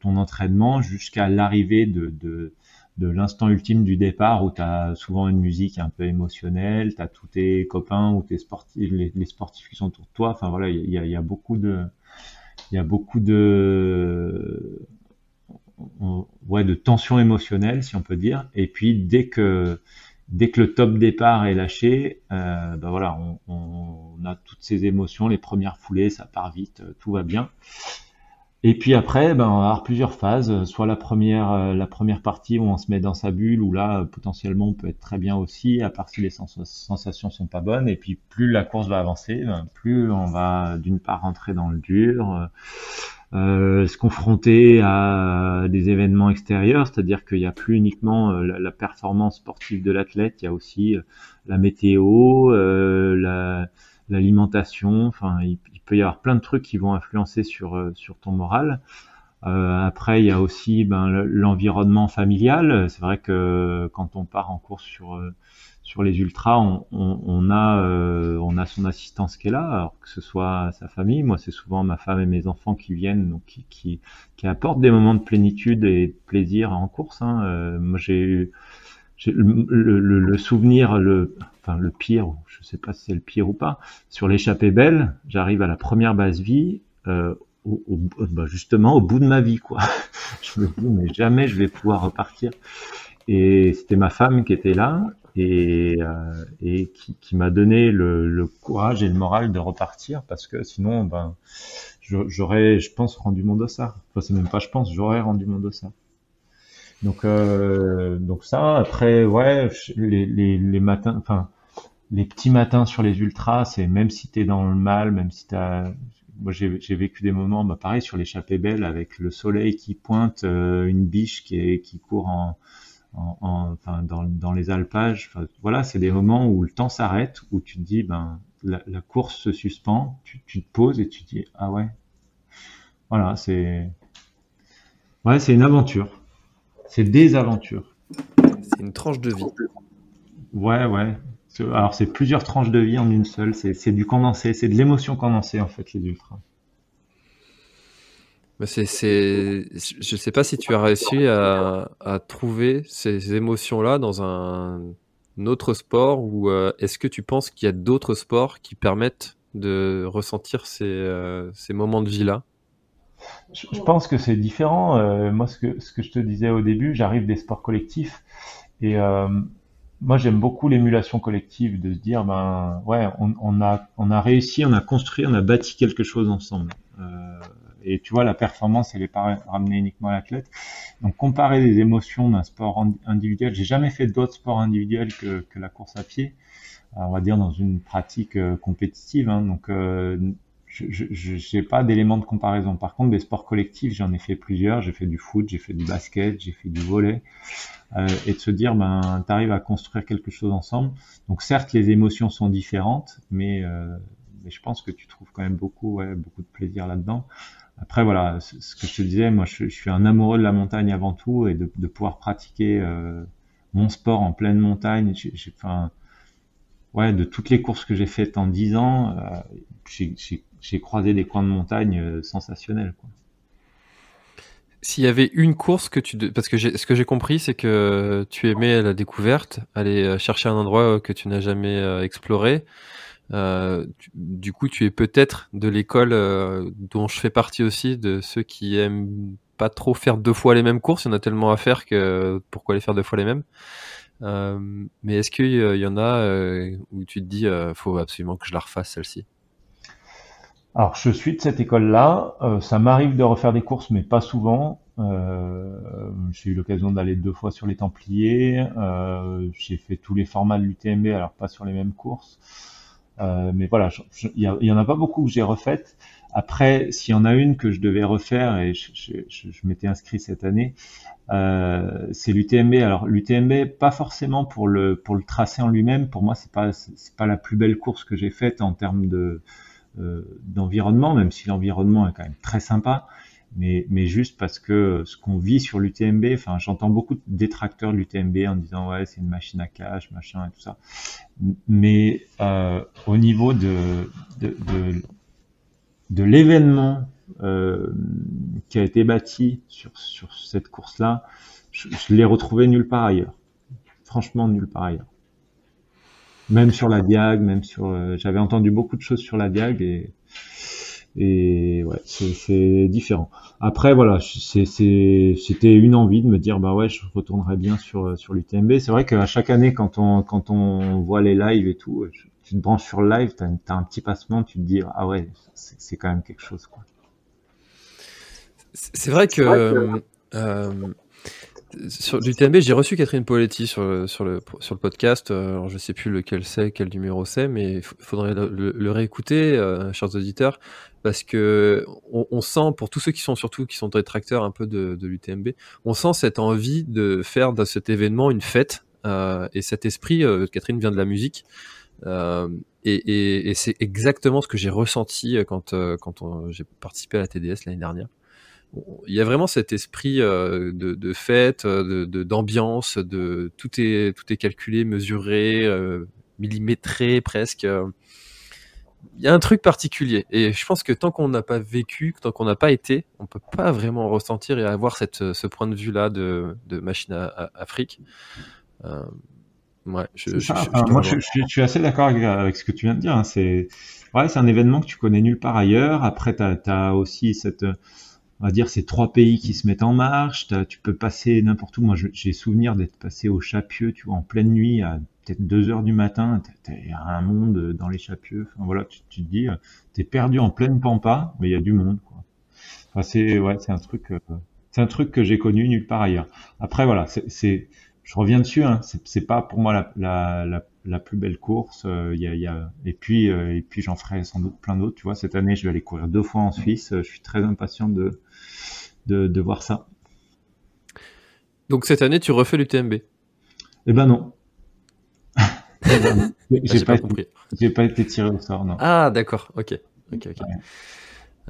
ton entraînement jusqu'à l'arrivée de, l'instant ultime du départ où tu as souvent une musique un peu émotionnelle, tu as tous tes copains ou tes sportifs, les, sportifs qui sont autour de toi. Enfin voilà, il y a, beaucoup de, il y a beaucoup de, ouais, de tension émotionnelle si on peut dire. Et puis dès que dès que le top départ est lâché, euh, ben voilà, on, a toutes ces émotions, les premières foulées, ça part vite, tout va bien. Et puis après, ben, on va avoir plusieurs phases. Soit la première, euh, la première partie où on se met dans sa bulle, où là, potentiellement, on peut être très bien aussi, à part si les sensations sont pas bonnes. Et puis, plus la course va avancer, ben, plus on va d'une part rentrer dans le dur, euh, euh se confronter à des événements extérieurs, c'est-à-dire qu'il n'y a plus uniquement euh, la, performance sportive de l'athlète, il y a aussi la météo, la l'alimentation, enfin, il, peut y avoir plein de trucs qui vont influencer sur, euh, ton moral. Euh, après, il y a aussi ben, l'environnement familial. C'est vrai que quand on part en course sur euh, sur les ultras, on, on, a on a son assistance qui est là, alors que ce soit sa famille. Moi, c'est souvent ma femme et mes enfants qui viennent, donc qui, qui, qui apportent des moments de plénitude et de plaisir en course. Hein. moi, j'ai eu le, le, le, souvenir, le, enfin le pire, je sais pas si c'est le pire ou pas, sur l'échappée belle, j'arrive à la première base vie, euh, au, bah justement au bout de ma vie, quoi. (laughs) je me dis, mais jamais je vais pouvoir repartir. Et c'était ma femme qui était là et, euh, et qui, qui m'a donné le, le, courage et le moral de repartir parce que sinon, ben, j'aurais, je pense, rendu mon dossard. Enfin, c'est même pas, je pense, j'aurais rendu mon dossard. Donc, euh, donc ça, après, ouais, les, les, les matins, enfin, les petits matins sur les ultras, c'est même si t'es dans le mal, même si t'as, moi j'ai vécu des moments, bah pareil sur l'échappée belle avec le soleil qui pointe, euh, une biche qui est qui court en, en, enfin, dans, dans les alpages. Enfin, voilà, c'est des moments où le temps s'arrête, où tu te dis, ben la, la course se suspend, tu, tu, te poses et tu te dis, ah ouais, voilà, c'est ouais, c'est une aventure. C'est des aventures. C'est une tranche de vie. Ouais, ouais. Alors, c'est plusieurs tranches de vie en une seule. C'est du condensé. C'est de l'émotion condensée, en fait, les ultras. C'est, c'est, je sais pas si tu as réussi à, trouver ces émotions-là dans un, autre sport ou euh, est-ce que tu penses qu'il y a d'autres sports qui permettent de ressentir ces, euh, moments de vie-là? Je, pense que c'est différent. Euh, moi, ce que, je te disais au début, j'arrive des sports collectifs et moi, j'aime beaucoup l'émulation collective, de se dire, ben ouais, on, a, réussi, on a construit, on a bâti quelque chose ensemble. Et tu vois, la performance, elle est pas ramenée uniquement à l'athlète. Donc, comparer les émotions d'un sport individuel, j'ai jamais fait d'autres sports individuels que, la course à pied, on va dire dans une pratique euh, compétitive. Hein, donc, euh, je n'ai pas d'éléments de comparaison. Par contre, des sports collectifs, j'en ai fait plusieurs. J'ai fait du foot, j'ai fait du basket, j'ai fait du volet. Euh, et de se dire, ben, tu arrives à construire quelque chose ensemble. Donc certes, les émotions sont différentes, mais, euh, je pense que tu trouves quand même beaucoup, beaucoup de plaisir là-dedans. Après, voilà, ce que je te disais, moi, je, suis un amoureux de la montagne avant tout et de, pouvoir pratiquer euh, mon sport en pleine montagne. J'ai, enfin, ouais, de toutes les courses que j'ai faites en 10 ans, euh, j'ai croisé des coins de montagne euh, sensationnels. Quoi. S'il y avait une course que tu... Parce que ce que j'ai compris, c'est que tu aimais la découverte, aller chercher un endroit que tu n'as jamais exploré. Euh, du coup, tu es peut-être de l'école dont je fais partie aussi, de ceux qui aiment pas trop faire deux fois les mêmes courses. Il y en a tellement à faire que pourquoi les faire deux fois les mêmes? Mais est-ce qu'il y en a où tu te dis, faut absolument que je la refasse celle-ci? Alors, je suis de cette école-là. Euh, ça m'arrive de refaire des courses, mais pas souvent. Euh, j'ai eu l'occasion d'aller deux fois sur les Templiers. Euh, j'ai fait tous les formats de l'UTMB, alors pas sur les mêmes courses. Mais voilà, il y, en a pas beaucoup que j'ai refaites. Après, s'il y en a une que je devais refaire, et je, m'étais inscrit cette année, c'est l'UTMB. Alors l'UTMB, pas forcément pour le pour le tracé en lui-même. Pour moi, c'est pas c'est pas la plus belle course que j'ai faite en termes de euh, d'environnement, même si l'environnement est quand même très sympa, mais, mais juste parce que ce qu'on vit sur l'UTMB, enfin j'entends beaucoup de détracteurs de l'UTMB en disant ouais c'est une machine à cash, machin et tout ça, mais euh, au niveau de, de, de, de l'événement euh, qui a été bâti sur, sur cette course-là, je, je l'ai retrouvé nulle part ailleurs. Franchement, nulle part ailleurs même sur la Diag, même sur. Euh, j'avais entendu beaucoup de choses sur la Diag et et ouais, c'est différent. Après voilà, c'était une envie de me dire bah ouais, je retournerai bien sur sur l'UTMB. C'est vrai qu'à chaque année quand on quand on voit les lives et tout, tu te branches sur le live, t'as as un petit passement, tu te dis ah ouais, c'est quand même quelque chose quoi. C'est vrai que, Euh, sur l'UTMB, j'ai reçu Catherine Poletti sur, sur, le, sur le podcast. Euh, alors je sais plus lequel c'est, quel numéro c'est, mais il faudrait le, réécouter, euh, chers auditeurs, parce que on, sent, pour tous ceux qui sont surtout qui sont détracteurs un peu de, de l'UTMB, on sent cette envie de faire de cet événement une fête euh, et cet esprit. Euh, Catherine vient de la musique. Euh, et, et, et c'est exactement ce que j'ai ressenti quand, quand j'ai participé à la TDS l'année dernière il y a vraiment cet esprit euh, de, de, fête, de d'ambiance, de, tout est tout est calculé, mesuré, euh, millimétré presque. Il y a un truc particulier et je pense que tant qu'on n'a pas vécu, tant qu'on n'a pas été, on peut pas vraiment ressentir et avoir cette ce point de vue là de, de machine à, Afrique. Euh, ouais, je, je, moi je, suis assez d'accord avec, ce que tu viens de dire. Hein. C'est ouais, c'est un événement que tu connais nulle part ailleurs. Après, tu as, aussi cette on va dire ces trois pays qui se mettent en marche. Tu peux passer n'importe où. Moi, j'ai souvenir d'être passé au Chapieux, tu vois, en pleine nuit, à peut-être 2 heures du matin. Il y a un monde dans les Chapieux. Enfin, voilà, tu, te dis, t'es perdu en pleine pampa, mais il y a du monde. Quoi. C'est ouais, un truc, euh, c'est un truc que j'ai connu nulle part ailleurs. Après, voilà, c'est, je reviens dessus. Hein, c'est pas pour moi la, la, plus belle course. Euh. Et puis, euh, et puis j'en ferai sans doute plein d'autres. Tu vois, cette année, je vais aller courir deux fois en Suisse. Je suis très impatient de, de, de voir ça. Donc cette année, tu refais l'UTMB? Eh ben non. Eh ben (laughs) j'ai pas, compris. J'ai pas été tiré au sort, non. Ah, d'accord. Ok. ok, ok.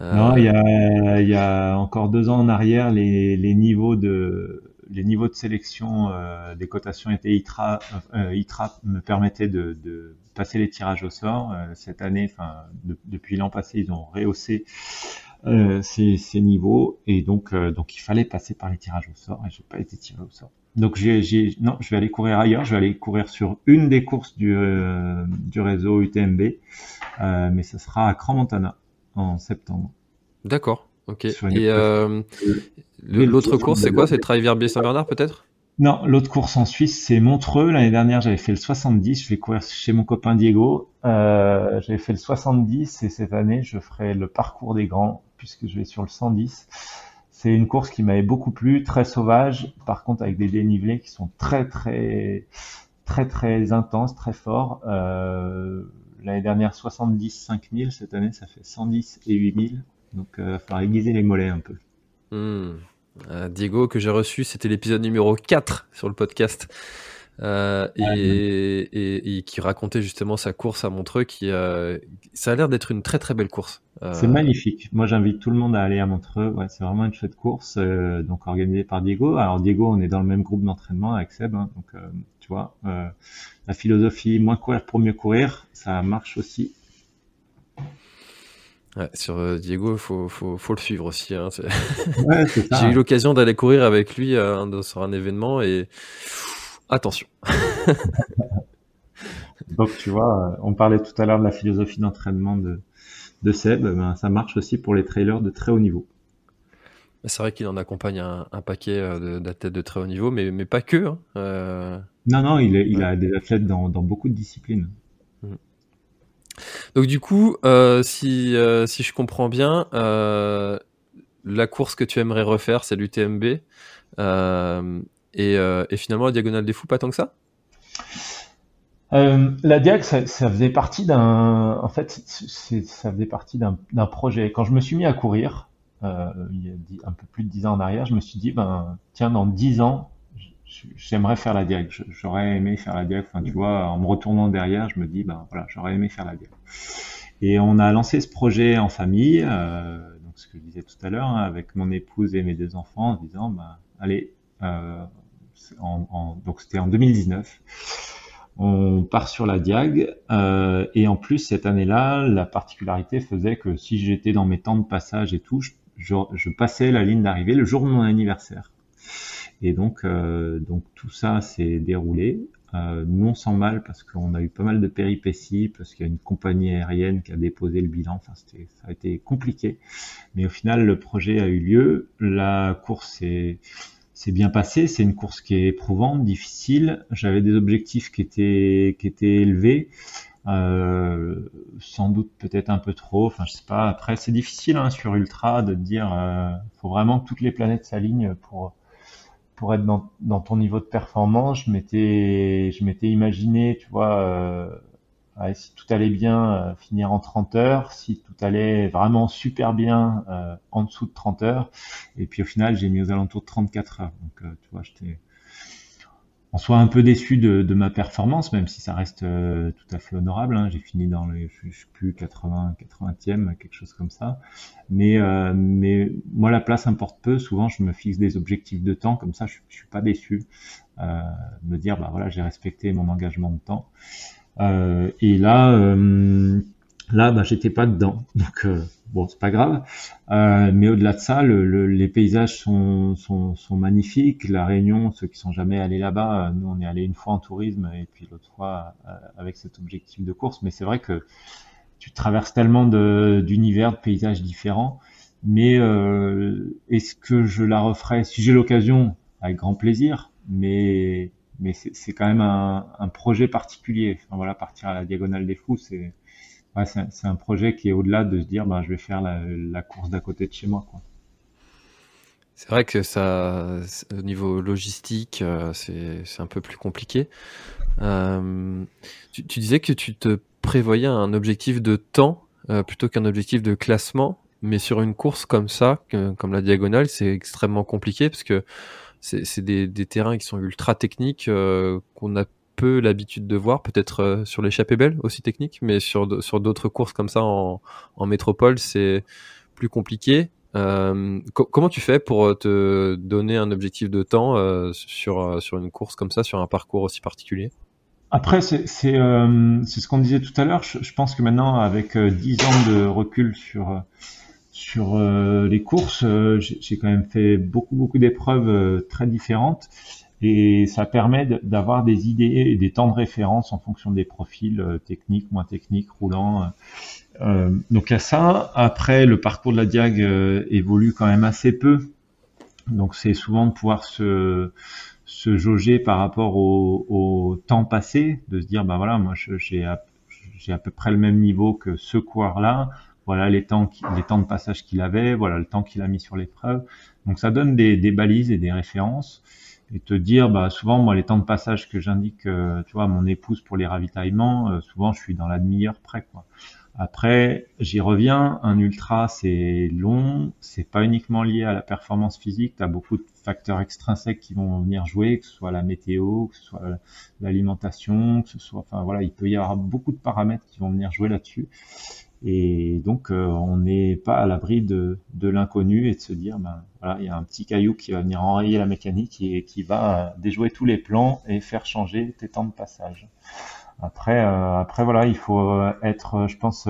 Non, il y a, y a encore deux ans en arrière, les, les niveaux de les niveaux de sélection euh, des cotations étaient ITRA, euh, ITRA me permettaient de, de, passer les tirages au sort. Euh, cette année, enfin depuis l'an passé, ils ont rehaussé euh, ces, ces, niveaux et donc donc il fallait passer par les tirages au sort et j'ai pas été tiré au sort. Donc j'ai non, je vais aller courir ailleurs. Je vais aller courir sur une des courses du du réseau UTMB, mais ce sera à Crans-Montana en septembre. D'accord. Ok. Et euh, l'autre course, c'est quoi? C'est Traille-Verbier-Saint-Bernard peut-être? Non, l'autre course en Suisse, c'est Montreux. L'année dernière, j'avais fait le 70. Je vais courir chez mon copain Diego. Euh, j'avais fait le 70 et cette année, je ferai le parcours des grands puisque je vais sur le 110. C'est une course qui m'avait beaucoup plu, très sauvage, par contre avec des dénivelés qui sont très très très très intenses, très forts. Euh, L'année dernière 70 5000, cette année ça fait 110 et 8000. Donc, euh, aiguiser les mollets un peu. Hmm. Euh, Diego, que j'ai reçu, c'était l'épisode numéro 4 sur le podcast. Euh, et, et, qui racontait justement sa course à Montreux, qui ça a l'air d'être une très très belle course. C'est magnifique. Moi, j'invite tout le monde à aller à Montreux. Ouais, c'est vraiment une chouette course, donc organisée par Diego. Alors Diego, on est dans le même groupe d'entraînement avec Seb, hein, donc tu vois, la philosophie moins courir pour mieux courir, ça marche aussi sur euh, Diego, il faut, faut, faut, le suivre aussi. Hein, (laughs) J'ai eu l'occasion d'aller courir avec lui euh, sur un événement et attention. (laughs) Donc tu vois, on parlait tout à l'heure de la philosophie d'entraînement de, de Seb, ben, ça marche aussi pour les trailers de très haut niveau. C'est vrai qu'il en accompagne un, paquet euh, d'athlètes de très haut niveau, mais, mais pas que. Hein. Non, non, il, il a des athlètes dans, dans beaucoup de disciplines. Donc du coup, euh, si, euh, si je comprends bien, euh, la course que tu aimerais refaire, c'est l'UTMB. Et, et, finalement, la Diagonale des Fous, pas tant que ça? La Diag, ça, faisait partie d'un, en fait, ça faisait partie d'un projet. Quand je me suis mis à courir, il y a un peu plus de dix ans en arrière, je me suis dit, ben, tiens, dans dix ans, j'aimerais faire la diag. J'aurais aimé faire la diag. Enfin, tu vois, en me retournant derrière, je me dis, ben voilà, j'aurais aimé faire la diag. Et on a lancé ce projet en famille, euh, donc ce que je disais tout à l'heure, hein, avec mon épouse et mes deux enfants, en disant, ben, allez, euh, donc c'était en 2019. On part sur la Diag euh, et en plus cette année-là, la particularité faisait que si j'étais dans mes temps de passage et tout, je passais la ligne d'arrivée le jour de mon anniversaire. Et donc, euh, donc tout ça s'est déroulé, euh, non sans mal parce qu'on a eu pas mal de péripéties, parce qu'il y a une compagnie aérienne qui a déposé le bilan. Enfin, c'était, ça a été compliqué, mais au final, le projet a eu lieu. La course s'est c'est bien passé. C'est une course qui est éprouvante, difficile. J'avais des objectifs qui étaient qui étaient élevés. Euh, sans doute peut-être un peu trop. Enfin, je sais pas. Après, c'est difficile hein, sur ultra de dire. Euh, faut vraiment que toutes les planètes s'alignent pour pour être dans, dans, ton niveau de performance, je m'étais, je m'étais imaginé, tu vois, euh, si tout allait bien, euh, finir en 30 heures, si tout allait vraiment super bien, euh, en dessous de 30 heures. Et puis au final, j'ai mis aux alentours de 34 heures. Donc, tu vois, j'étais, en soit un peu déçu de, ma performance, même si ça reste euh, tout à fait honorable. Hein. J'ai fini dans les, je, sais plus 80, 80e, quelque chose comme ça. Mais, euh, mais moi, la place importe peu. Souvent, je me fixe des objectifs de temps, comme ça, je, je suis pas déçu. Euh, me dire, bah voilà, j'ai respecté mon engagement de temps. Euh, et là, euh, là, bah, j'étais pas dedans. (laughs) Donc bon, c'est pas grave. Euh, mais au-delà de ça, le, les paysages sont, sont, sont, magnifiques. La Réunion, ceux qui sont jamais allés là-bas, euh, nous on est allé une fois en tourisme et puis l'autre fois euh, avec cet objectif de course. Mais c'est vrai que tu traverses tellement d'univers, de, paysages différents. Mais euh, est-ce que je la referai? Si j'ai l'occasion Avec grand plaisir. Mais mais c'est quand même un, un, projet particulier. Enfin, voilà, partir à la diagonale des fous, c'est ouais, c'est un projet qui est au-delà de se dire bah, je vais faire la, la course d'à côté de chez moi. Quoi. C'est vrai que ça, au niveau logistique, euh, c'est un peu plus compliqué. Euh, tu, tu, disais que tu te prévoyais un objectif de temps euh, plutôt qu'un objectif de classement, mais sur une course comme ça, comme la diagonale, c'est extrêmement compliqué parce que c'est des, des, terrains qui sont ultra techniques euh, qu'on a peu l'habitude de voir, peut-être euh, sur l'échappée belle aussi technique, mais sur, sur d'autres courses comme ça en, en métropole, c'est plus compliqué. Euh, comment tu fais pour euh, te donner un objectif de temps euh, sur, euh, sur une course comme ça, sur un parcours aussi particulier? Après, c'est ce qu'on disait tout à l'heure. Je, je, pense que maintenant, avec 10 ans de recul sur, sur les courses, j'ai quand même fait beaucoup, beaucoup d'épreuves très différentes et ça permet d'avoir des idées et des temps de référence en fonction des profils euh, techniques, moins techniques, roulants. Euh, euh donc à ça. Après, le parcours de la Diag euh, évolue quand même assez peu. Donc c'est souvent de pouvoir se, jauger par rapport au, temps passé, de se dire, bah voilà, moi j'ai à, à peu près le même niveau que ce coureur-là. Voilà les temps, de passage qu'il avait, voilà le temps qu'il a mis sur l'épreuve. Donc ça donne des, balises et des références. Et te dire bah souvent moi les temps de passage que j'indique euh, à mon épouse pour les ravitaillements euh, souvent je suis dans la demi-heure près quoi. Après j'y reviens. Un ultra c'est long. C'est pas uniquement lié à la performance physique. Tu as beaucoup de facteurs extrinsèques qui vont venir jouer que ce soit la météo que ce soit l'alimentation que ce soit enfin voilà il peut y avoir beaucoup de paramètres qui vont venir jouer là-dessus et donc, euh, on n'est pas à l'abri de, de l'inconnu et de se dire, ben voilà, il y a un petit caillou qui va venir enrayer la mécanique et qui va déjouer tous les plans et faire changer tes temps de passage. Après, euh, après voilà, il faut être, je pense,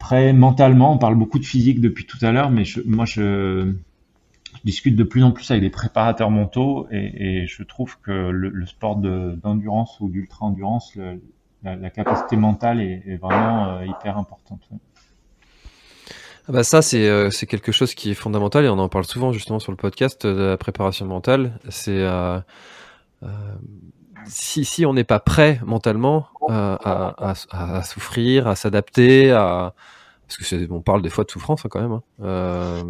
après, mentalement, on parle beaucoup de physique depuis tout à l'heure, mais moi, je, discute de plus en plus avec des préparateurs mentaux et, je trouve que le, sport d'endurance ou d'ultra-endurance, la, capacité mentale est, vraiment euh, hyper importante. Ah bah ça c'est c'est quelque chose qui est fondamental et on en parle souvent justement sur le podcast de la préparation mentale. C'est si, si on n'est pas prêt mentalement euh, à, à, à, souffrir, à s'adapter, à parce que on parle des fois de souffrance hein, quand même. Hein. Euh,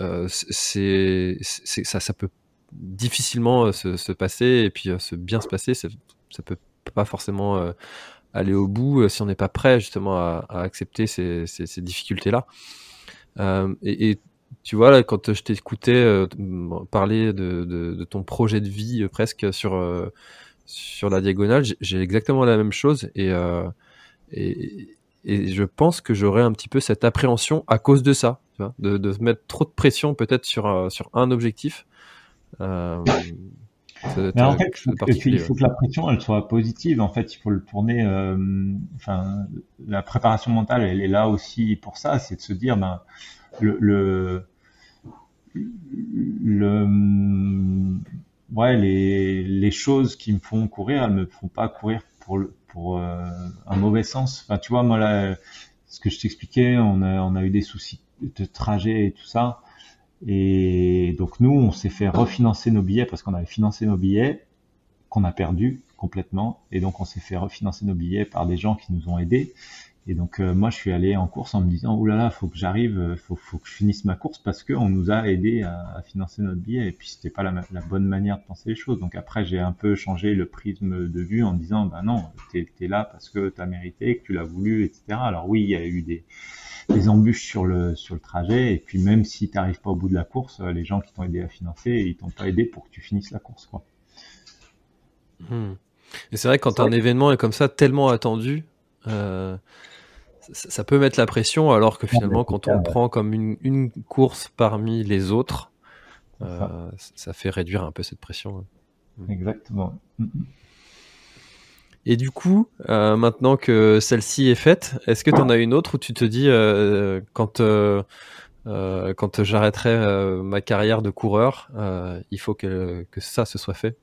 euh, c'est, ça, ça peut difficilement euh, se, se, passer et puis euh, se bien se passer. Ça, ça peut pas forcément aller au bout si on n'est pas prêt justement à, accepter ces, ces, ces difficultés là. Et, tu vois là quand je t'écoutais parler de, de, ton projet de vie presque sur sur la diagonale, j'ai exactement la même chose et, euh, et, je pense que j'aurais un petit peu cette appréhension à cause de ça, tu vois, de, de mettre trop de pression peut-être sur, euh, sur un objectif. Euh, mais en fait, il faut, que la pression elle soit positive. En fait, il faut le tourner. Euh, enfin, la préparation mentale, elle est là aussi pour ça, c'est de se dire, ben, le, le, le ouais, les, les choses qui me font courir, elles me font pas courir pour, pour euh, un mauvais sens. Enfin, tu vois, moi, là, ce que je t'expliquais, on a, on a eu des soucis de trajet et tout ça. Et donc, nous, on s'est fait refinancer nos billets parce qu'on avait financé nos billets, qu'on a perdu complètement. Et donc, on s'est fait refinancer nos billets par des gens qui nous ont aidés. Et donc euh, moi je suis allé en course en me disant oh là là faut que j'arrive, euh, faut, faut que je finisse ma course parce qu'on nous a aidé à, à, financer notre billet et puis c'était pas la, la, bonne manière de penser les choses. Donc après j'ai un peu changé le prisme de vue en disant bah non t'es es là parce que t'as mérité, que tu l'as voulu, etc. Alors oui il y a eu des, des embûches sur le sur le trajet et puis même si t'arrives pas au bout de la course, euh, les gens qui t'ont aidé à financer ils t'ont pas aidé pour que tu finisses la course quoi. Hmm. Et c'est vrai que quand un événement est comme ça tellement attendu. Euh ça peut mettre la pression, alors que finalement, quand on prend comme une, une, course parmi les autres, euh, ça fait réduire un peu cette pression. Mm. Exactement. Et du coup, euh, maintenant que celle-ci est faite, est-ce que tu en as une autre où tu te dis, euh, quand, euh, quand j'arrêterai ma carrière de coureur, il faut que, ça se soit fait?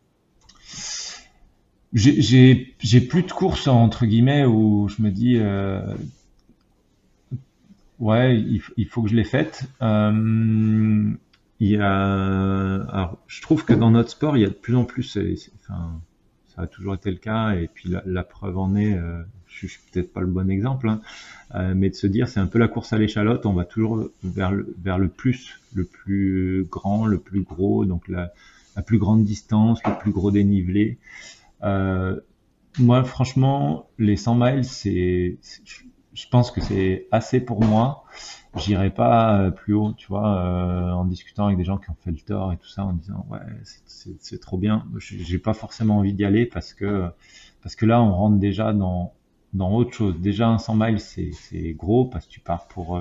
J'ai plus de courses entre guillemets où je me dis Ouais, il, faut que je l'ai faite. Il y a, alors, je trouve que dans notre sport, il y a de plus en plus, ça a toujours été le cas, et puis la, preuve en est, euh, je, suis peut-être pas le bon exemple, hein, euh, mais de se dire, c'est un peu la course à l'échalote, on va toujours vers le, vers le plus, le plus grand, le plus gros, donc la, la plus grande distance, le plus gros dénivelé. Euh, moi, franchement, les 100 miles, c'est, je pense que c'est assez pour moi. J'irai pas euh, plus haut, tu vois, euh, en discutant avec des gens qui ont fait le tort et tout ça, en disant ouais, c'est trop bien. J'ai pas forcément envie d'y aller parce que parce que là, on rentre déjà dans dans autre chose. Déjà, un 100 miles, c'est gros parce que tu pars pour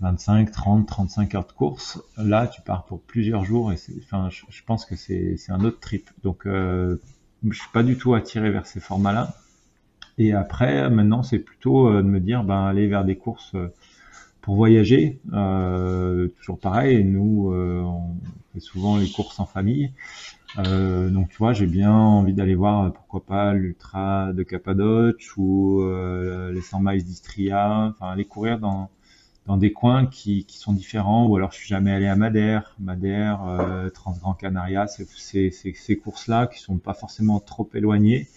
25, 30, 35 heures de course. Là, tu pars pour plusieurs jours et enfin, je, je, pense que c'est un autre trip. Donc, euh, je suis pas du tout attiré vers ces formats-là. Et après, maintenant, c'est plutôt euh, de me dire, ben, aller vers des courses euh, pour voyager. Euh, toujours pareil, nous, on fait souvent les courses en famille. Euh, donc tu vois, j'ai bien envie d'aller voir pourquoi pas l'ultra de Cappadoce ou euh, les 100 miles d'Istria, enfin aller courir dans dans des coins qui, qui sont différents ou alors je suis jamais allé à Madère, Madère, euh, Transgran Canaria, c'est ces courses-là qui sont pas forcément trop éloignées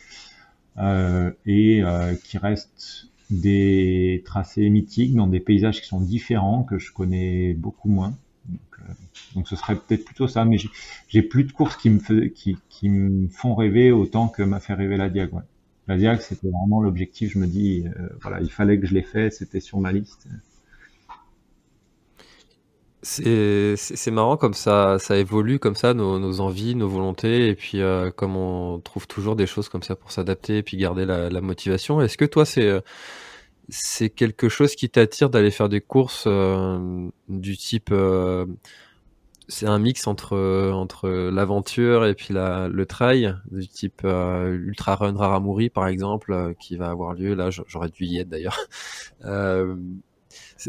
euh, et euh, qui restent des tracés mythiques dans des paysages qui sont différents que je connais beaucoup moins. Donc, euh, donc ce serait peut-être plutôt ça, mais j'ai plus de courses qui me, qui, qui me font rêver autant que m'a fait rêver la Diag. Ouais. La Diag, c'était vraiment l'objectif. Je me dis, euh, voilà, il fallait que je l'ai fait, c'était sur ma liste. C'est marrant comme ça, ça évolue comme ça, nos, nos envies, nos volontés, et puis euh, comme on trouve toujours des choses comme ça pour s'adapter et puis garder la, la motivation. Est-ce que toi, c'est euh, c'est quelque chose qui t'attire d'aller faire des courses euh, du type, euh, c'est un mix entre entre l'aventure et puis la, le trail, du type Ultra Run Raramuri par exemple, qui va avoir lieu là. J'aurais dû y être d'ailleurs. (laughs)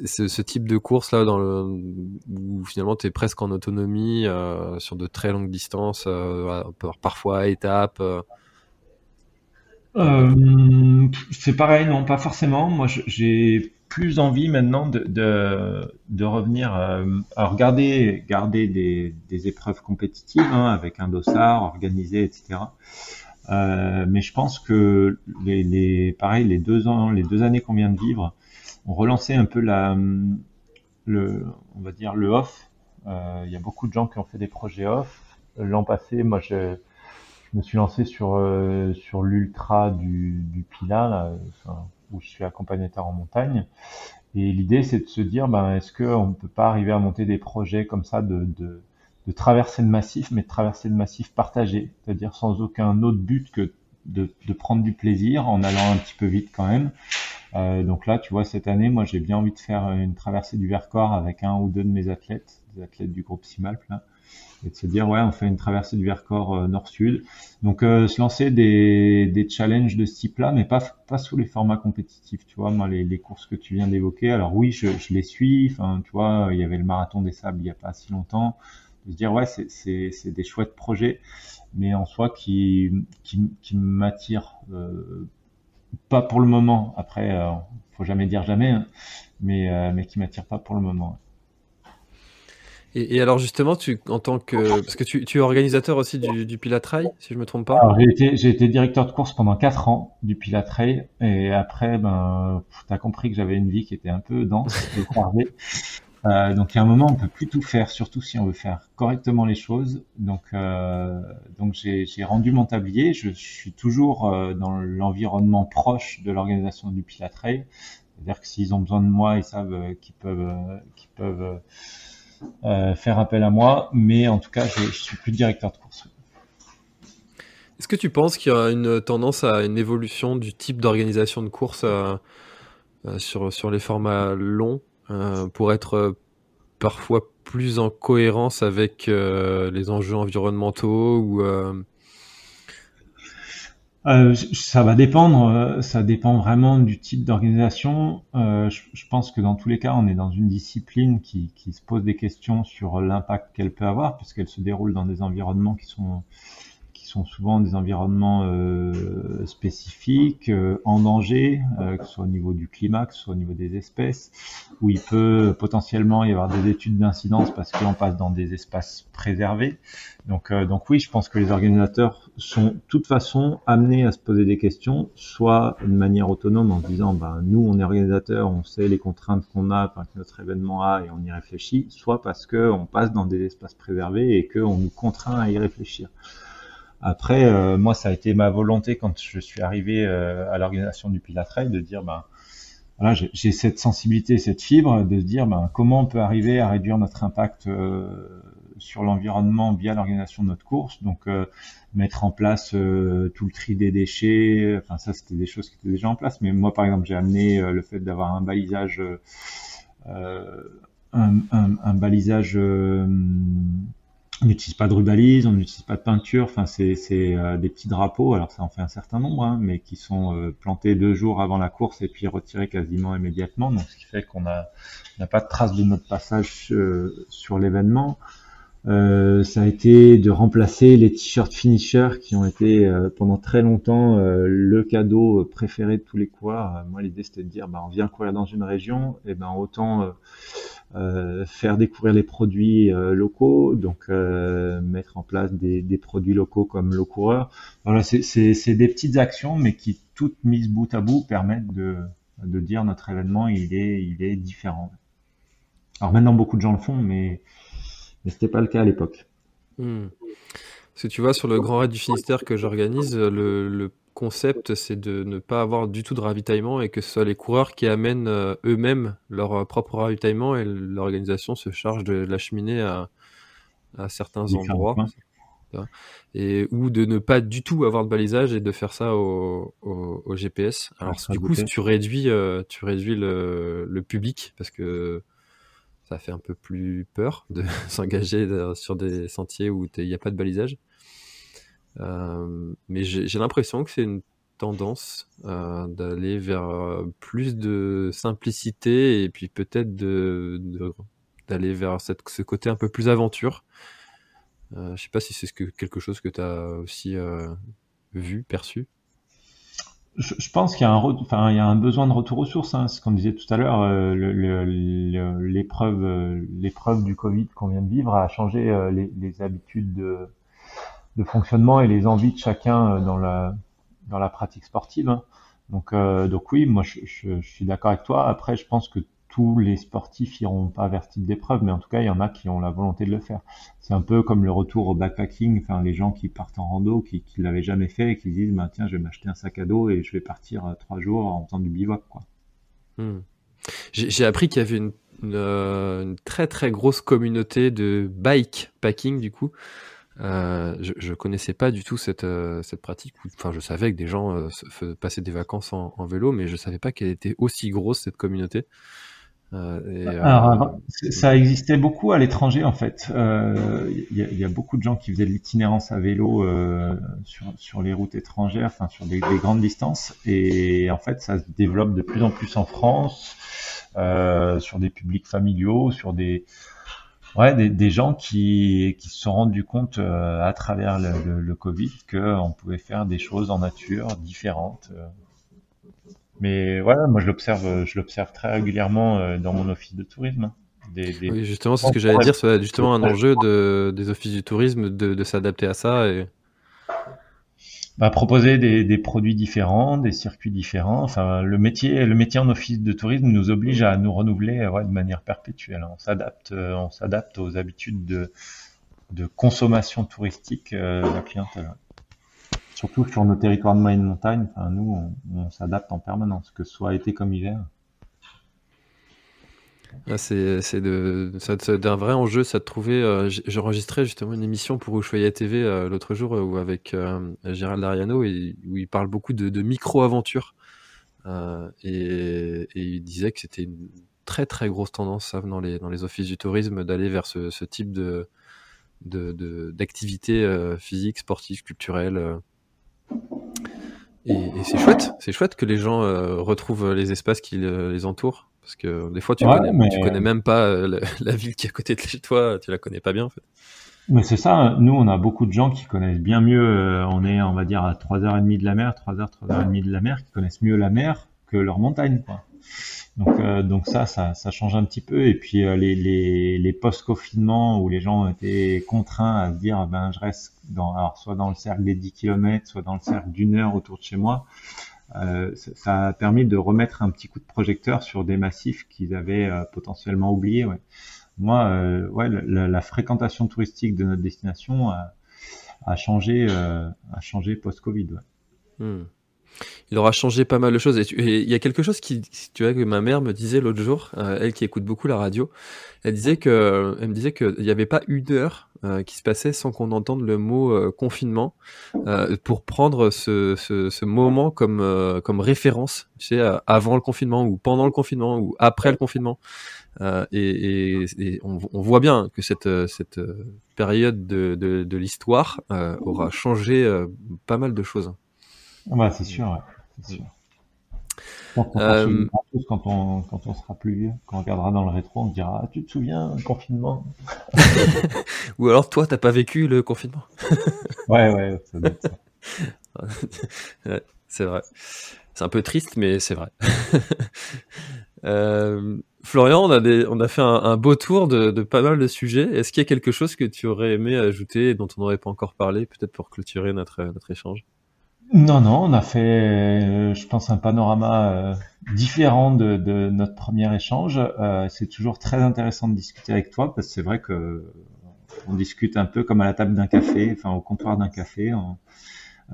ce type de course là où finalement tu es presque en autonomie sur de très longues distances, parfois à étapes. c'est pareil, non, pas forcément. Moi, j'ai plus envie maintenant de, revenir euh, à regarder garder des, épreuves compétitives hein, avec un dossard organisé, etc. Euh, mais je pense que les, pareil, les deux années qu'on vient de vivre, ont relancé un peu la, le, on va dire le off. Euh, il y a beaucoup de gens qui ont fait des projets off. L'an passé, moi, je, me suis lancé sur euh, sur l'ultra du, du Pila, où je suis accompagnateur en montagne. Et l'idée, c'est de se dire, ben, est-ce qu'on ne peut pas arriver à monter des projets comme ça de, de, de traverser le massif, mais de traverser le massif partagé, c'est-à-dire sans aucun autre but que de, de, prendre du plaisir en allant un petit peu vite quand même. Euh, donc là, tu vois, cette année, moi, j'ai bien envie de faire une traversée du Vercors avec un ou deux de mes athlètes, des athlètes du groupe Simalp, là et de se dire ouais on fait une traversée du Vercors euh, nord-sud. Donc euh, se lancer des, des challenges de ce type-là, mais pas pas sous les formats compétitifs. Tu vois, moi les, les courses que tu viens d'évoquer, alors oui je, je les suis. Enfin tu vois, il y avait le marathon des sables il y a pas si longtemps. De se dire ouais c'est c'est c'est des chouettes projets, mais en soi qui qui, qui m'attirent euh, pas pour le moment. Après, euh, faut jamais dire jamais, hein, mais, euh, mais qui m'attire pas pour le moment. Et, alors justement, tu, en tant que, parce que tu, tu es organisateur aussi du, du Pilatrail, si je me trompe pas. j'ai été, j'ai été directeur de course pendant 4 ans du Pilatrail, et après, ben, t'as compris que j'avais une vie qui était un peu dense, Euh, donc il y a un moment, on peut plus tout faire, surtout si on veut faire correctement les choses. Donc, euh, j'ai, rendu mon tablier. Je, suis toujours euh, dans l'environnement proche de l'organisation du Pilatrail. C'est-à-dire que s'ils ont besoin de moi, ils savent qu'ils peuvent, faire appel à moi, mais en tout cas, je, je suis plus directeur de course. Est-ce que tu penses qu'il y a une tendance à une évolution du type d'organisation de course sur les formats longs? Pour être parfois plus en cohérence avec les enjeux environnementaux ou euh, ça va dépendre, euh, ça dépend vraiment du type d'organisation. Euh, je, pense que dans tous les cas, on est dans une discipline qui se pose des questions sur l'impact qu'elle peut avoir, puisqu'elle se déroule dans des environnements qui sont sont souvent des environnements euh, spécifiques, euh, en danger, euh, que ce soit au niveau du climat, que ce soit au niveau des espèces, où il peut potentiellement y avoir des études d'incidence parce qu'on passe dans des espaces préservés. Donc, donc oui, je pense que les organisateurs sont de toute façon amenés à se poser des questions, soit de manière autonome en se disant, ben, nous, on est organisateurs, on sait les contraintes qu'on a, que notre événement a et on y réfléchit, soit parce qu'on passe dans des espaces préservés et qu'on nous contraint à y réfléchir. Après, euh, moi, ça a été ma volonté quand je suis arrivé euh, à l'organisation du Pilatrail de dire, ben, voilà, j'ai cette sensibilité, cette fibre, de dire, ben, comment on peut arriver à réduire notre impact euh, sur l'environnement via l'organisation de notre course. Donc, mettre en place tout le tri des déchets. Enfin, ça, c'était des choses qui étaient déjà en place. Mais moi, par exemple, j'ai amené le fait d'avoir un balisage, un, un, un, balisage on n'utilise pas de rubalise, on n'utilise pas de peinture, enfin c'est euh, des petits drapeaux, alors ça en fait un certain nombre, hein, mais qui sont euh, plantés deux jours avant la course et puis retirés quasiment immédiatement, donc ce qui fait qu'on n'a pas de trace de notre passage euh, sur l'événement. Ça a été de remplacer les t-shirts finisher qui ont été pendant très longtemps le cadeau préféré de tous les coureurs. moi l'idée c'était de dire bah, on vient courir dans une région, et ben autant euh, faire découvrir les produits euh, locaux, donc euh, mettre en place des, des, produits locaux comme le coureur. Voilà, c'est des petites actions, mais qui toutes mises bout à bout permettent de, de dire notre événement il est, il est différent. Alors maintenant beaucoup de gens le font, mais, mais c'était pas le cas à l'époque. Parce que tu vois, sur le Grand Raid du Finistère que j'organise, le, le concept, c'est de ne pas avoir du tout de ravitaillement et que ce soit les coureurs qui amènent euh, eux-mêmes leur euh, propre ravitaillement et l'organisation se charge de l'acheminer à, à certains endroits. Et, ou de ne pas du tout avoir de balisage et de faire ça au, au, GPS. Alors du coup, tu réduis, euh, tu réduis le, le, public parce que ça fait un peu plus peur de (laughs) s'engager sur des sentiers où il n'y a pas de balisage. Euh, mais j'ai l'impression que c'est une tendance d'aller vers plus de simplicité et puis peut-être de, d'aller vers cette, ce côté un peu plus aventure. je sais pas si c'est quelque chose que tu as aussi vu, perçu je, pense qu'il y a un, enfin, il y a un besoin de retour aux sources. Hein. Ce qu'on disait tout à l'heure, euh, l'épreuve, euh, l'épreuve du Covid qu'on vient de vivre a changé euh, les, les, habitudes de, de, fonctionnement et les envies de chacun dans la, dans la pratique sportive. Hein. Donc, donc oui, moi je, je, je suis d'accord avec toi. Après, je pense que tous les sportifs iront pas vers ce type d'épreuve, mais en tout cas, il y en a qui ont la volonté de le faire. C'est un peu comme le retour au backpacking, enfin, les gens qui partent en rando, qui, qui l'avaient jamais fait et qui disent, bah, tiens, je vais m'acheter un sac à dos et je vais partir euh, trois jours en faisant du bivouac. Hmm. J'ai appris qu'il y avait une, euh, très très grosse communauté de bikepacking, du coup. Euh, je, je connaissais pas du tout cette, pratique. Enfin, je savais que des gens passaient des vacances en, en, vélo, mais je savais pas qu'elle était aussi grosse cette communauté. Euh, euh, Alors, ça existait beaucoup à l'étranger en fait. Il euh, y, a, y, a beaucoup de gens qui faisaient de l'itinérance à vélo sur, sur, les routes étrangères, enfin sur des, des, grandes distances. Et en fait, ça se développe de plus en plus en France, sur des publics familiaux, sur des ouais, des, des, gens qui, qui se sont rendus compte à travers le, le, le Covid qu'on pouvait faire des choses en nature différentes. Mais voilà, moi je l'observe, je l'observe très régulièrement euh, dans mon office de tourisme. Des, des... Oui, justement, c'est ce que j'allais dire. C'est justement un enjeu de, des offices du tourisme de, de s'adapter à ça et bah, proposer des, des, produits différents, des circuits différents. Enfin, le métier, le métier en office de tourisme nous oblige à nous renouveler ouais, de manière perpétuelle. On s'adapte, euh, on s'adapte aux habitudes de, de consommation touristique euh, de la clientèle surtout sur nos territoires de moyenne montagne, enfin, nous, on, s'adapte en permanence, que ce soit été comme hiver. Ah, c'est un vrai enjeu, ça de trouver. Euh, J'enregistrais justement une émission pour Ushuaïa TV euh, l'autre jour euh, avec Gérald Ariano et où il parle beaucoup de, micro-aventures. Et, il disait que c'était une très très grosse tendance dans, les, dans les offices du tourisme d'aller vers ce, type de d'activités physiques, sportives, culturelles. Et, c'est chouette, c'est chouette que les gens euh, retrouvent les espaces qui les entourent. Parce que des fois, tu, connais, tu connais même pas euh, (laughs) la, ville qui est à côté de chez toi, tu la connais pas bien en fait. Mais c'est ça, nous on a beaucoup de gens qui connaissent bien mieux, euh, on est on va dire à 3h30 de la mer, 3h, 3h30 de la mer, qui connaissent mieux la mer que leur montagne. Quoi. Donc, euh, donc ça, ça, ça, change un petit peu. Et puis euh, les, les, les post-confinements où les gens étaient contraints à se dire, ben je reste dans, alors soit dans le cercle des 10 km, soit dans le cercle d'une heure autour de chez moi. Euh, ça, a permis de remettre un petit coup de projecteur sur des massifs qu'ils avaient euh, potentiellement oubliés. Ouais. Moi, ouais, la, la, fréquentation touristique de notre destination a, changé, a changé post-Covid. Ouais. Hmm il aura changé pas mal de choses. Et il y a quelque chose qui, tu vois, que ma mère me disait l'autre jour, euh, elle qui écoute beaucoup la radio, elle disait que, elle me disait qu'il n'y avait pas une heure euh, qui se passait sans qu'on entende le mot euh, confinement pour prendre ce, ce, ce moment comme comme référence, tu sais, avant le confinement ou pendant le confinement ou après le confinement. Et, et, et on, on, voit bien que cette cette période de, de, de l'histoire aura changé pas mal de choses. Bah, c'est sûr, ouais. c'est sûr. Quand, euh... quand, on, quand on sera plus vieux, quand on regardera dans le rétro, on dira ah, Tu te souviens, le confinement (laughs) (laughs) Ou alors, toi, t'as pas vécu le confinement (laughs) Ouais, ouais, ça doit être ça. c'est vrai. C'est un peu triste, mais c'est vrai. euh, Florian, on a, des, on a fait un, un beau tour de, de, pas mal de sujets. Est-ce qu'il y a quelque chose que tu aurais aimé ajouter et dont on n'aurait pas encore parlé, peut-être pour clôturer notre, notre échange? Non, non, on a fait, euh, je pense, un panorama euh, différent de, notre premier échange. Euh, c'est toujours très intéressant de discuter avec toi parce que c'est vrai que on discute un peu comme à la table d'un café, enfin au comptoir d'un café.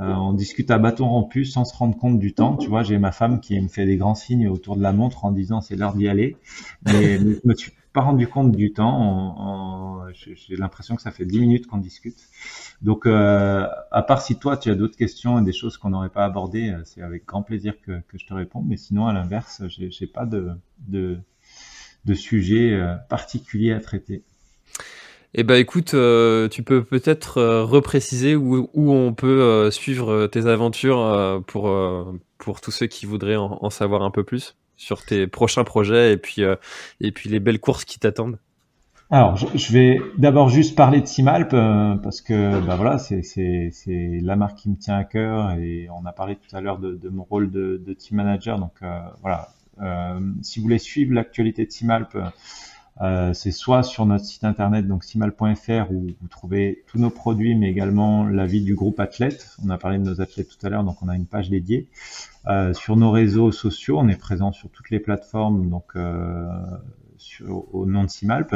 On, discute à bâton rompu sans se rendre compte du temps. Tu vois, j'ai ma femme qui me fait des grands signes autour de la montre en disant c'est l'heure d'y aller. Mais (laughs) je me suis pas rendu compte du temps. J'ai l'impression que ça fait dix minutes qu'on discute. Donc, euh, à part si toi, tu as d'autres questions et des choses qu'on n'aurait pas abordées, euh, c'est avec grand plaisir que, je te réponds. Mais sinon, à l'inverse, j'ai pas de, de, de sujet euh, particulier à traiter. Eh ben écoute, euh, tu peux peut-être euh, repréciser où, où, on peut euh, suivre tes aventures pour, pour tous ceux qui voudraient en, en, savoir un peu plus sur tes prochains projets et puis, et puis les belles courses qui t'attendent. Alors, je, je vais d'abord juste parler de Simalp parce que bah voilà, c'est la marque qui me tient à cœur et on a parlé tout à l'heure de, de, mon rôle de, de team manager. Donc voilà, si vous voulez suivre l'actualité de Simalp, euh, c'est soit sur notre site internet donc simal.fr où vous trouvez tous nos produits, mais également la vie du groupe athlète. On a parlé de nos athlètes tout à l'heure, donc on a une page dédiée. Euh, sur nos réseaux sociaux, on est présent sur toutes les plateformes, donc euh, au nom de Simalp.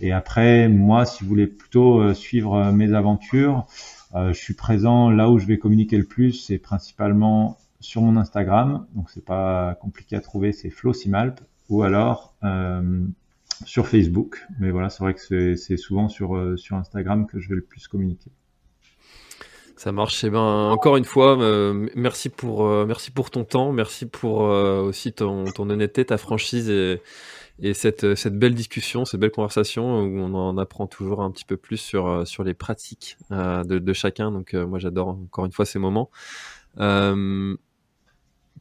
Et après, moi, si vous voulez plutôt euh, suivre mes aventures, je suis présent là où je vais communiquer le plus, c'est principalement sur mon Instagram, donc c'est pas compliqué à trouver, c'est Flo Simalp, ou alors sur Facebook. Mais voilà, c'est vrai que c'est souvent sur, euh, sur Instagram que je vais le plus communiquer. Ça marche. Eh ben, encore une fois, euh, merci pour euh, merci pour ton temps, merci pour aussi ton, ton honnêteté, ta franchise et, et cette, cette belle discussion, cette belle conversation où on en apprend toujours un petit peu plus sur sur les pratiques de, de, chacun. Donc moi j'adore encore une fois ces moments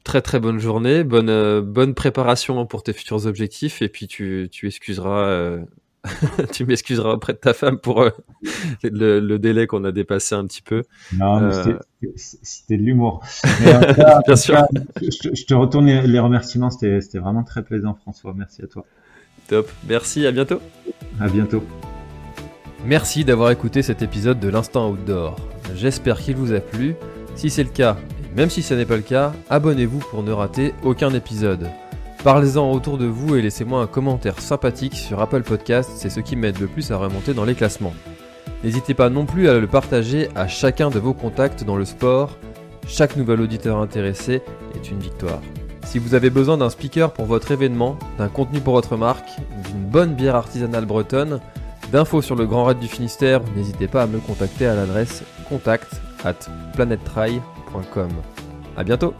très très bonne journée, bonne euh, bonne préparation pour tes futurs objectifs et puis tu tu excuseras euh, (laughs) tu m'excuseras auprès de ta femme pour euh, le, délai qu'on a dépassé un petit peu. Non, c'était de l'humour. (laughs) Bien sûr. je, te retourne les, remerciements, c'était vraiment très plaisant François, merci à toi. Top, merci, à bientôt. À bientôt. Merci d'avoir écouté cet épisode de l'Instant Outdoor. J'espère qu'il vous a plu. Si c'est le cas, même si ce n'est pas le cas, abonnez-vous pour ne rater aucun épisode. Parlez-en autour de vous et laissez-moi un commentaire sympathique sur Apple Podcast, c'est ce qui m'aide le plus à remonter dans les classements. N'hésitez pas non plus à le partager à chacun de vos contacts dans le sport. Chaque nouvel auditeur intéressé est une victoire. Si vous avez besoin d'un speaker pour votre événement, d'un contenu pour votre marque, d'une bonne bière artisanale bretonne, d'infos sur le Grand Raid du Finistère, n'hésitez pas à me contacter à l'adresse contact at planettry.com. A bientôt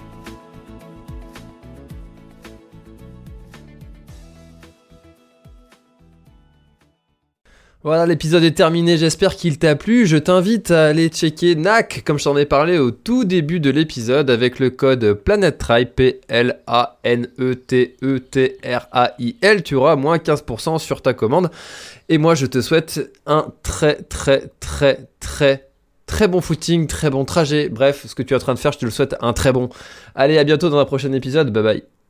Voilà, l'épisode est terminé, j'espère qu'il t'a plu. Je t'invite à aller checker NAC, comme je t'en ai parlé au tout début de l'épisode, avec le code PlanetTrail, P-L-A-N-E-T-E-T-R-A-I-L. Tu auras moins 15% sur ta commande. Et moi, je te souhaite un très, très, très, très, très bon footing, très bon trajet. Bref, ce que tu es en train de faire, je te le souhaite un très bon. Allez, à bientôt dans un prochain épisode. Bye bye.